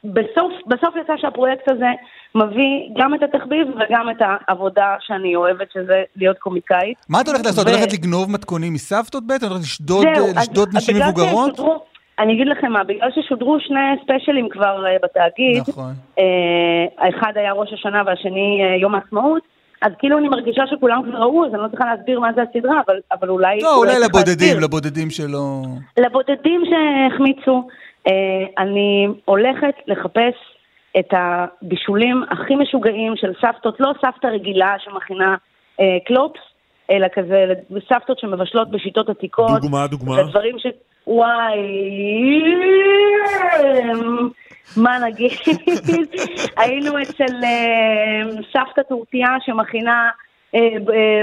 בסוף, בסוף יצא שהפרויקט הזה מביא גם את התחביב וגם את העבודה שאני אוהבת, שזה להיות קומיקאית. מה את הולכת לעשות? את הולכת לגנוב מתכונים מסבתות בעצם? את הולכת לשדוד נשים מבוגרות? אני אגיד לכם מה, בגלל ששודרו שני ספיישלים כבר אה, בתאגיד, נכון. אה, האחד היה ראש השנה והשני אה, יום העצמאות, אז כאילו אני מרגישה שכולם כבר ראו, אז אני לא צריכה להסביר מה זה הסדרה, אבל, אבל אולי... לא, אולי צריך לבודדים, להסביר. לבודדים שלא... לבודדים שהחמיצו, אה, אני הולכת לחפש את הבישולים הכי משוגעים של סבתות, לא סבתא רגילה שמכינה אה, קלופס, אלא כזה סבתות שמבשלות בשיטות עתיקות. דוגמה, דוגמה. ודברים ש... וואי, מה נגיד? היינו אצל אה, סבתא טורקיה שמכינה אה, אה,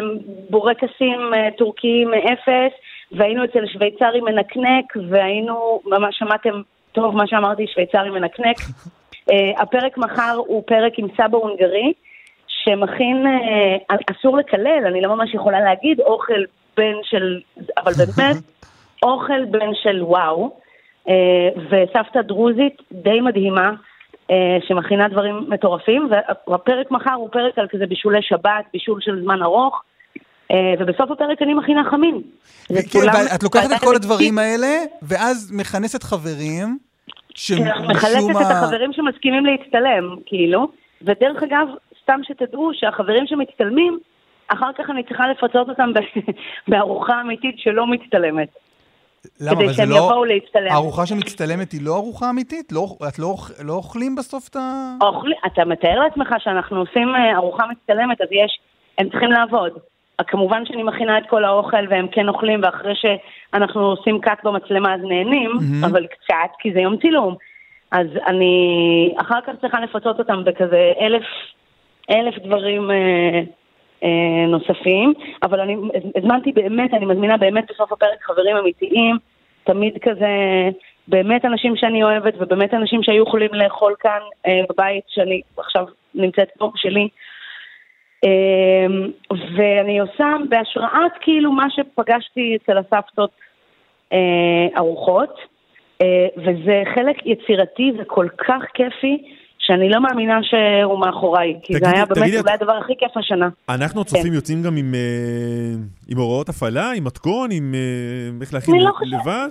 בורקסים אה, טורקיים מאפס, והיינו אצל שוויצרי מנקנק, והיינו, ממש שמעתם טוב מה שאמרתי, שוויצרי מנקנק. אה, הפרק מחר הוא פרק עם סבא הונגרי, שמכין, אה, אסור לקלל, אני לא ממש יכולה להגיד, אוכל בן של, אבל באמת, אוכל בן של וואו, אה, וסבתא דרוזית די מדהימה, אה, שמכינה דברים מטורפים, והפרק מחר הוא פרק על כזה בישולי שבת, בישול של זמן ארוך, ובסוף הפרק אני מכינה חמין. כן, ואת לוקחת את כל הדברים האלה, ואז מכנסת חברים, כן, אנחנו מחלקת את החברים שמסכימים להצטלם, כאילו, ודרך אגב, סתם שתדעו שהחברים שמצטלמים, אחר כך אני צריכה לפצות אותם בארוחה אמיתית שלא מצטלמת. למה, כדי שהם לא... יבואו להצטלם. הארוחה שמצטלמת היא לא ארוחה אמיתית? לא, את לא, לא אוכלים בסוף את ה... אוכל, אתה מתאר לעצמך שאנחנו עושים אה, ארוחה מצטלמת, אז יש, הם צריכים לעבוד. כמובן שאני מכינה את כל האוכל והם כן אוכלים, ואחרי שאנחנו עושים קאט במצלמה אז נהנים, מהמם. אבל קצת, כי זה יום צילום. אז אני אחר כך צריכה לפצות אותם בכזה אלף, אלף דברים אה, אה, נוספים, אבל אני הזמנתי באמת, אני מזמינה באמת בסוף הפרק חברים אמיתיים, תמיד כזה, באמת אנשים שאני אוהבת, ובאמת אנשים שהיו יכולים לאכול כאן אה, בבית שאני עכשיו נמצאת פה, שלי. אה, ואני עושה בהשראת כאילו מה שפגשתי אצל הסבתות אה, ארוחות, אה, וזה חלק יצירתי וכל כך כיפי, שאני לא מאמינה שהוא מאחוריי, כי זה תגידי- היה באמת תגידי, אולי את- הדבר הכי כיף השנה. אנחנו כן. הצופים יוצאים גם עם, אה, עם הוראות הפעלה, עם מתכון, עם אה, איך להכין לא לבד?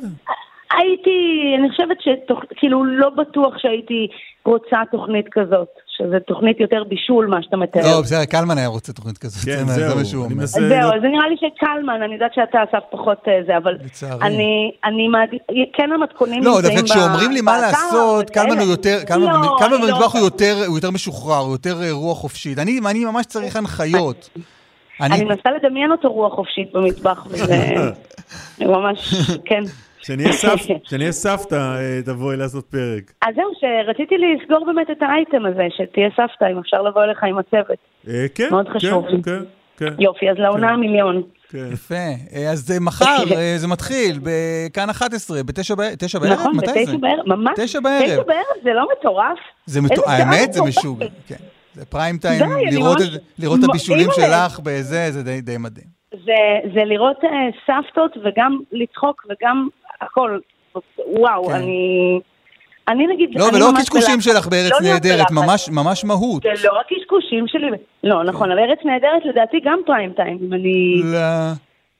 הייתי, אני חושבת שכאילו לא בטוח שהייתי רוצה תוכנית כזאת, שזה תוכנית יותר בישול, מה שאתה מתאר. לא, בסדר, קלמן היה רוצה תוכנית כזאת. כן, זה מה- זה זהו, מה שהוא אומר. זהו, אז זה נראה לי שקלמן, אני יודעת שאתה אסף פחות אה, זה, אבל לצערי. אני, אני מעדיף, כן המתכונים לא, דווקא כשאומרים לי מה לעשות. קלמן הוא יותר, קלמן לא, לא- במטבח הוא יותר- הוא יותר משוחרר, הוא יותר אה, רוח חופשית. אני אני ממש צריך הנחיות. אני- מנסה לדמיין אותו רוח חופשית במטבח, וזה זה ממש, כן. כשנהיה סבתא, סבתא, אה, תבואי לעשות פרק. אז זהו, שרציתי לסגור באמת את האייטם הזה, שתהיה סבתא, אם אפשר לבוא אליך עם הצוות. אה, כן, מאוד חשוב כן. כן. כן. יופי, אז לעונה מיליון. כן. יפה. אה, אז זה מחר, זה מתחיל, בכאן 11, בתשע בערב, תשע בערב? נכון, מתי זה? בתשע בערב, ממש. תשע בערב. תשע בערב זה לא מטורף? זה מטורף, האמת זה. משוגע, כן. זה פריים טיים, לראות ממש- את- לראות את הבישולים. שלך בזה, זה די- די מדהים. זה, זה לראות סבתות וגם לצחוק וגם הכל. וואו, כן. אני... אני נגיד... לא, אני ולא הקשקושים. שלך בארץ לא נהדרת. ממש- ממש מהות. זה לא הקשקושים שלי. לא, נכון, אבל ארץ נהדרת לדעתי גם פריים טיים, אם אני לא.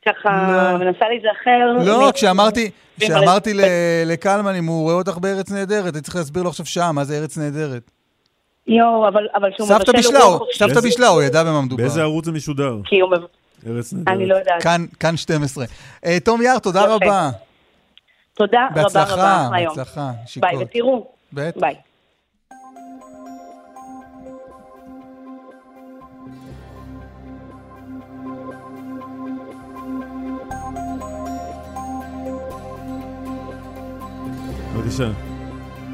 ככה מנסה להיזכר. לא, מ- כשאמרתי, כשאמרתי ל- לקלמן אם הוא רואה אותך בארץ נהדרת, הייתי צריך להסביר לו עכשיו שעה, מה זה ארץ נהדרת. יואו, אבל, אבל שהוא סבתא מבשל הוא- חופשי. סבתא בישלה, הוא ידע במה מדובר. באיזה ערוץ זה משודר? כי הוא... מב- ארץ נהדרת. אני לא יודעת. כאן- כאן 12. אה, תום יער, תודה. רבה. תודה רבה רבה בהצלחה, היום. בהצלחה. ביי, שיקות. ותראו. בטח. ביי. בבקשה.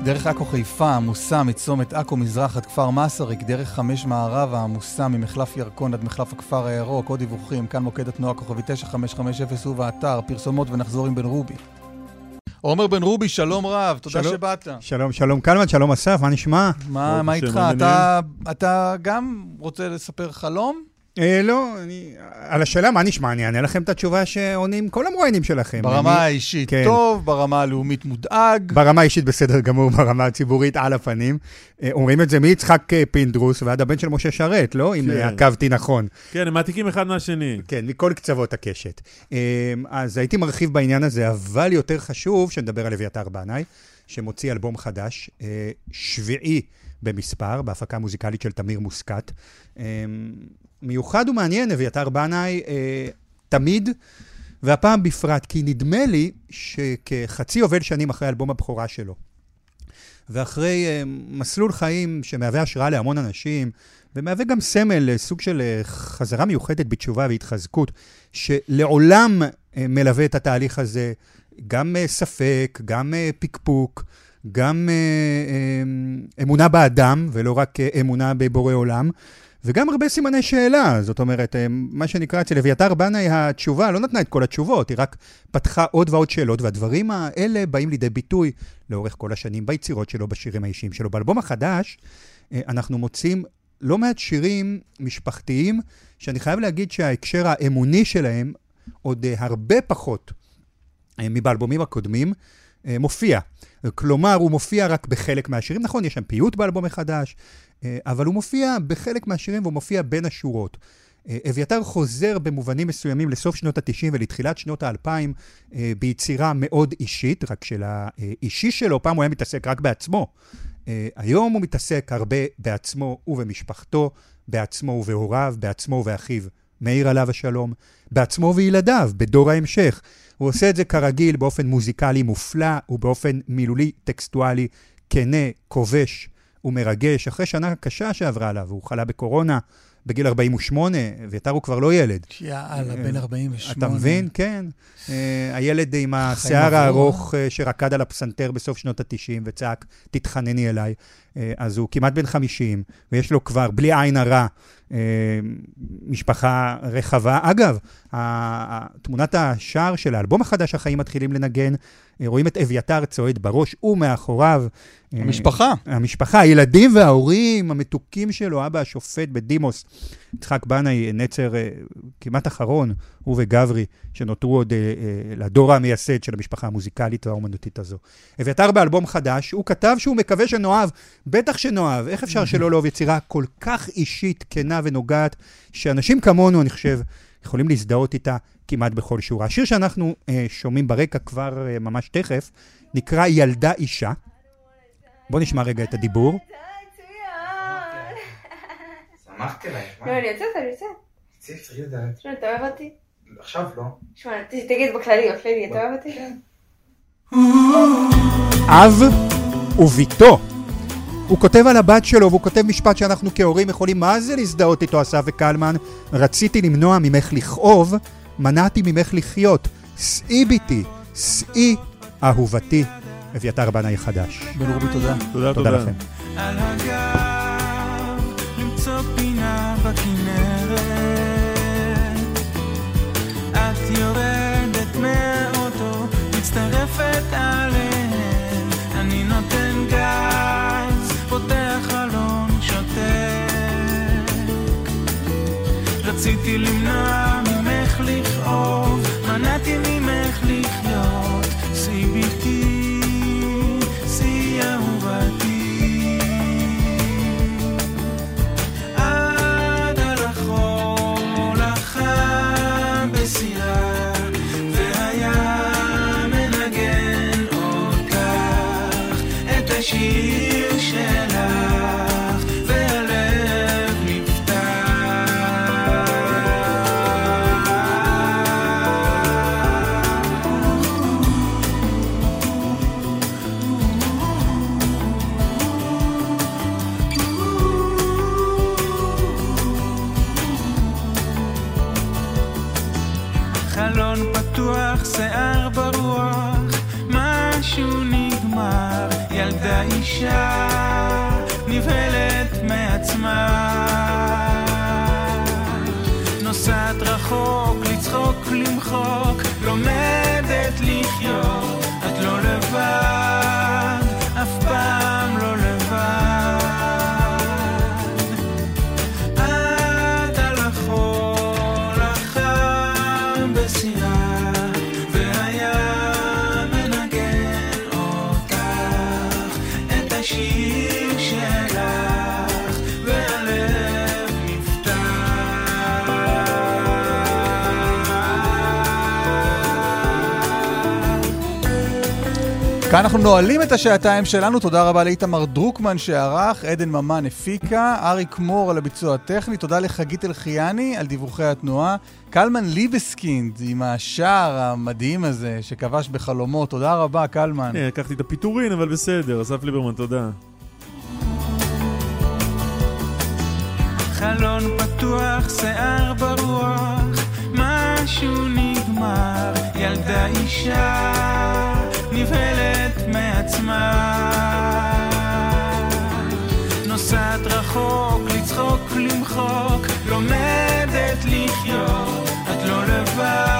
דרך עכו חיפה עמוסה מצומת עכו מזרח עד כפר מסריק, דרך חמש מערבה עמוסה ממחלף ירקון עד מחלף הכפר הירוק, עוד דיווחים, כאן מוקד התנועה כוכבי 9550 ובאתר, פרסומות ונחזור עם בן רובי. עומר בן רובי, שלום רב, תודה שלום. שבאת. שלום, שלום קלמן, שלום אסף, מה נשמע? מה, מה איתך? אתה, אתה גם רוצה לספר חלום? אה, לא, אני... על השאלה מה נשמע, אני אענה לכם את התשובה שעונים כל המרואיינים שלכם. ברמה אני- האישית כן. טוב, ברמה הלאומית מודאג. ברמה האישית בסדר גמור, ברמה הציבורית על הפנים. אה, אומרים את זה מיצחק אה, פינדרוס ועד הבן של משה שרת, לא? אם כן. אה, עקבתי נכון. כן, הם מעתיקים אחד מהשני. כן, מכל קצוות הקשת. אה, אז הייתי מרחיב בעניין הזה, אבל יותר חשוב שנדבר על אביתר בנאי, שמוציא אלבום חדש, שביעי במספר, בהפקה מוזיקלית של תמיר מוסקת. אה, מיוחד ומעניין, אביתר בנאי אה, תמיד, והפעם בפרט, כי נדמה לי שכחצי יובל שנים אחרי אלבום הבכורה שלו, ואחרי uh, מסלול חיים שמהווה השראה להמון אנשים, ומהווה גם סמל, uh, סוג של uh, חזרה מיוחדת בתשובה והתחזקות, שלעולם uh, מלווה את התהליך הזה, גם ספק, גם uh, פקפוק, גם אמונה באדם, ולא רק אמונה בבורא עולם. וגם הרבה סימני שאלה, זאת אומרת, אה, מה שנקרא אצל אביתר בנאי התשובה לא נתנה את כל התשובות, היא רק פתחה עוד ועוד שאלות, והדברים האלה באים לידי ביטוי לאורך כל השנים ביצירות שלו, בשירים האישיים שלו. באלבום החדש אה, אנחנו מוצאים לא מעט שירים משפחתיים, שאני חייב להגיד שההקשר האמוני שלהם עוד אה, הרבה פחות מבאלבומים הקודמים. אה, מופיע. כלומר, הוא מופיע רק בחלק מהשירים. נכון, יש שם פיוט באלבום החדש, אה, אבל הוא מופיע בחלק מהשירים והוא מופיע בין השורות. אה, אביתר חוזר במובנים מסוימים לסוף שנות ה-90 ולתחילת שנות ה-2000 אה, ביצירה מאוד אישית, רק שלאישי שלו, פעם הוא היה מתעסק רק בעצמו. היום הוא מתעסק הרבה בעצמו ובמשפחתו, בעצמו ובהוריו, בעצמו ובאחיו. מאיר עליו השלום, בעצמו וילדיו, בדור ההמשך. הוא עושה את זה כרגיל באופן מוזיקלי מופלא ובאופן מילולי טקסטואלי כנה, כובש ומרגש. אחרי שנה קשה שעברה עליו, הוא חלה בקורונה בגיל 48, ויתר הוא כבר לא ילד. יאללה, בן 48. אתה מבין? כן. Uh, הילד עם השיער הארוך uh, שרקד על הפסנתר בסוף שנות ה-90 וצעק, תתחנני אליי. Uh, אז הוא כמעט בן 50, ויש לו כבר, בלי עין הרע, uh, משפחה רחבה. אגב, תמונת השער של האלבום החדש, החיים מתחילים לנגן, uh, רואים את אביתר צועד בראש ומאחוריו. המשפחה. המשפחה, הילדים וההורים המתוקים שלו, אבא השופט בדימוס, יצחק בנאי, נצר uh, כמעט אחרון, הוא וגברי, שנותרו עוד uh, uh, לדור המייסד של המשפחה המוזיקלית והאומנותית הזו. אביתר באלבום חדש, הוא כתב שהוא מקווה שנאהב, בטח שנאהב, איך אפשר שלא לאהוב יצירה כל כך אישית, כנה ונוגעת, שאנשים כמונו, אני חושב, יכולים להזדהות איתה כמעט בכל שורה. השיר שאנחנו שומעים ברקע כבר ממש תכף, נקרא ילדה אישה. בואו נשמע רגע את הדיבור. שמחתי עלייך, מה? לא, אני יוצאת, אני יוצאת. צאי, תראי לדלת. שמע, אתה אוהב אותי? עכשיו לא. שמע, תגיד בכללי, בכללי, אתה אוהב אותי? אב וביתו. הוא כותב על הבת שלו, והוא כותב משפט שאנחנו כהורים יכולים מה זה להזדהות איתו, אסף וקלמן. רציתי למנוע ממך לכאוב, מנעתי ממך לחיות. שאי ביתי, שאי אהובתי. אביתר בנאי חדש. בן רובי, תודה. תודה, תודה תודה. לכם. בכנרת. את יורדת מאוטו, מצטרפת עליהם. אני נותן גז, פותח חלון, שותק. רציתי למנוע כאן אנחנו נועלים את השעתיים שלנו, תודה רבה לאיתמר דרוקמן שערך, עדן ממן הפיקה, אריק מור על הביצוע הטכני, תודה לחגית אלחיאני על דיווחי התנועה, קלמן ליבסקינד עם השער המדהים הזה שכבש בחלומות, תודה רבה קלמן. אה, לקחתי את הפיטורין, אבל בסדר, אסף ליברמן, תודה. חלון פתוח, שיער ברוח, משהו נגמר, ילדה אישה נבהלת מעצמה. נוסעת רחוק, לצחוק, למחוק, לומדת לחיות, את לא לבד.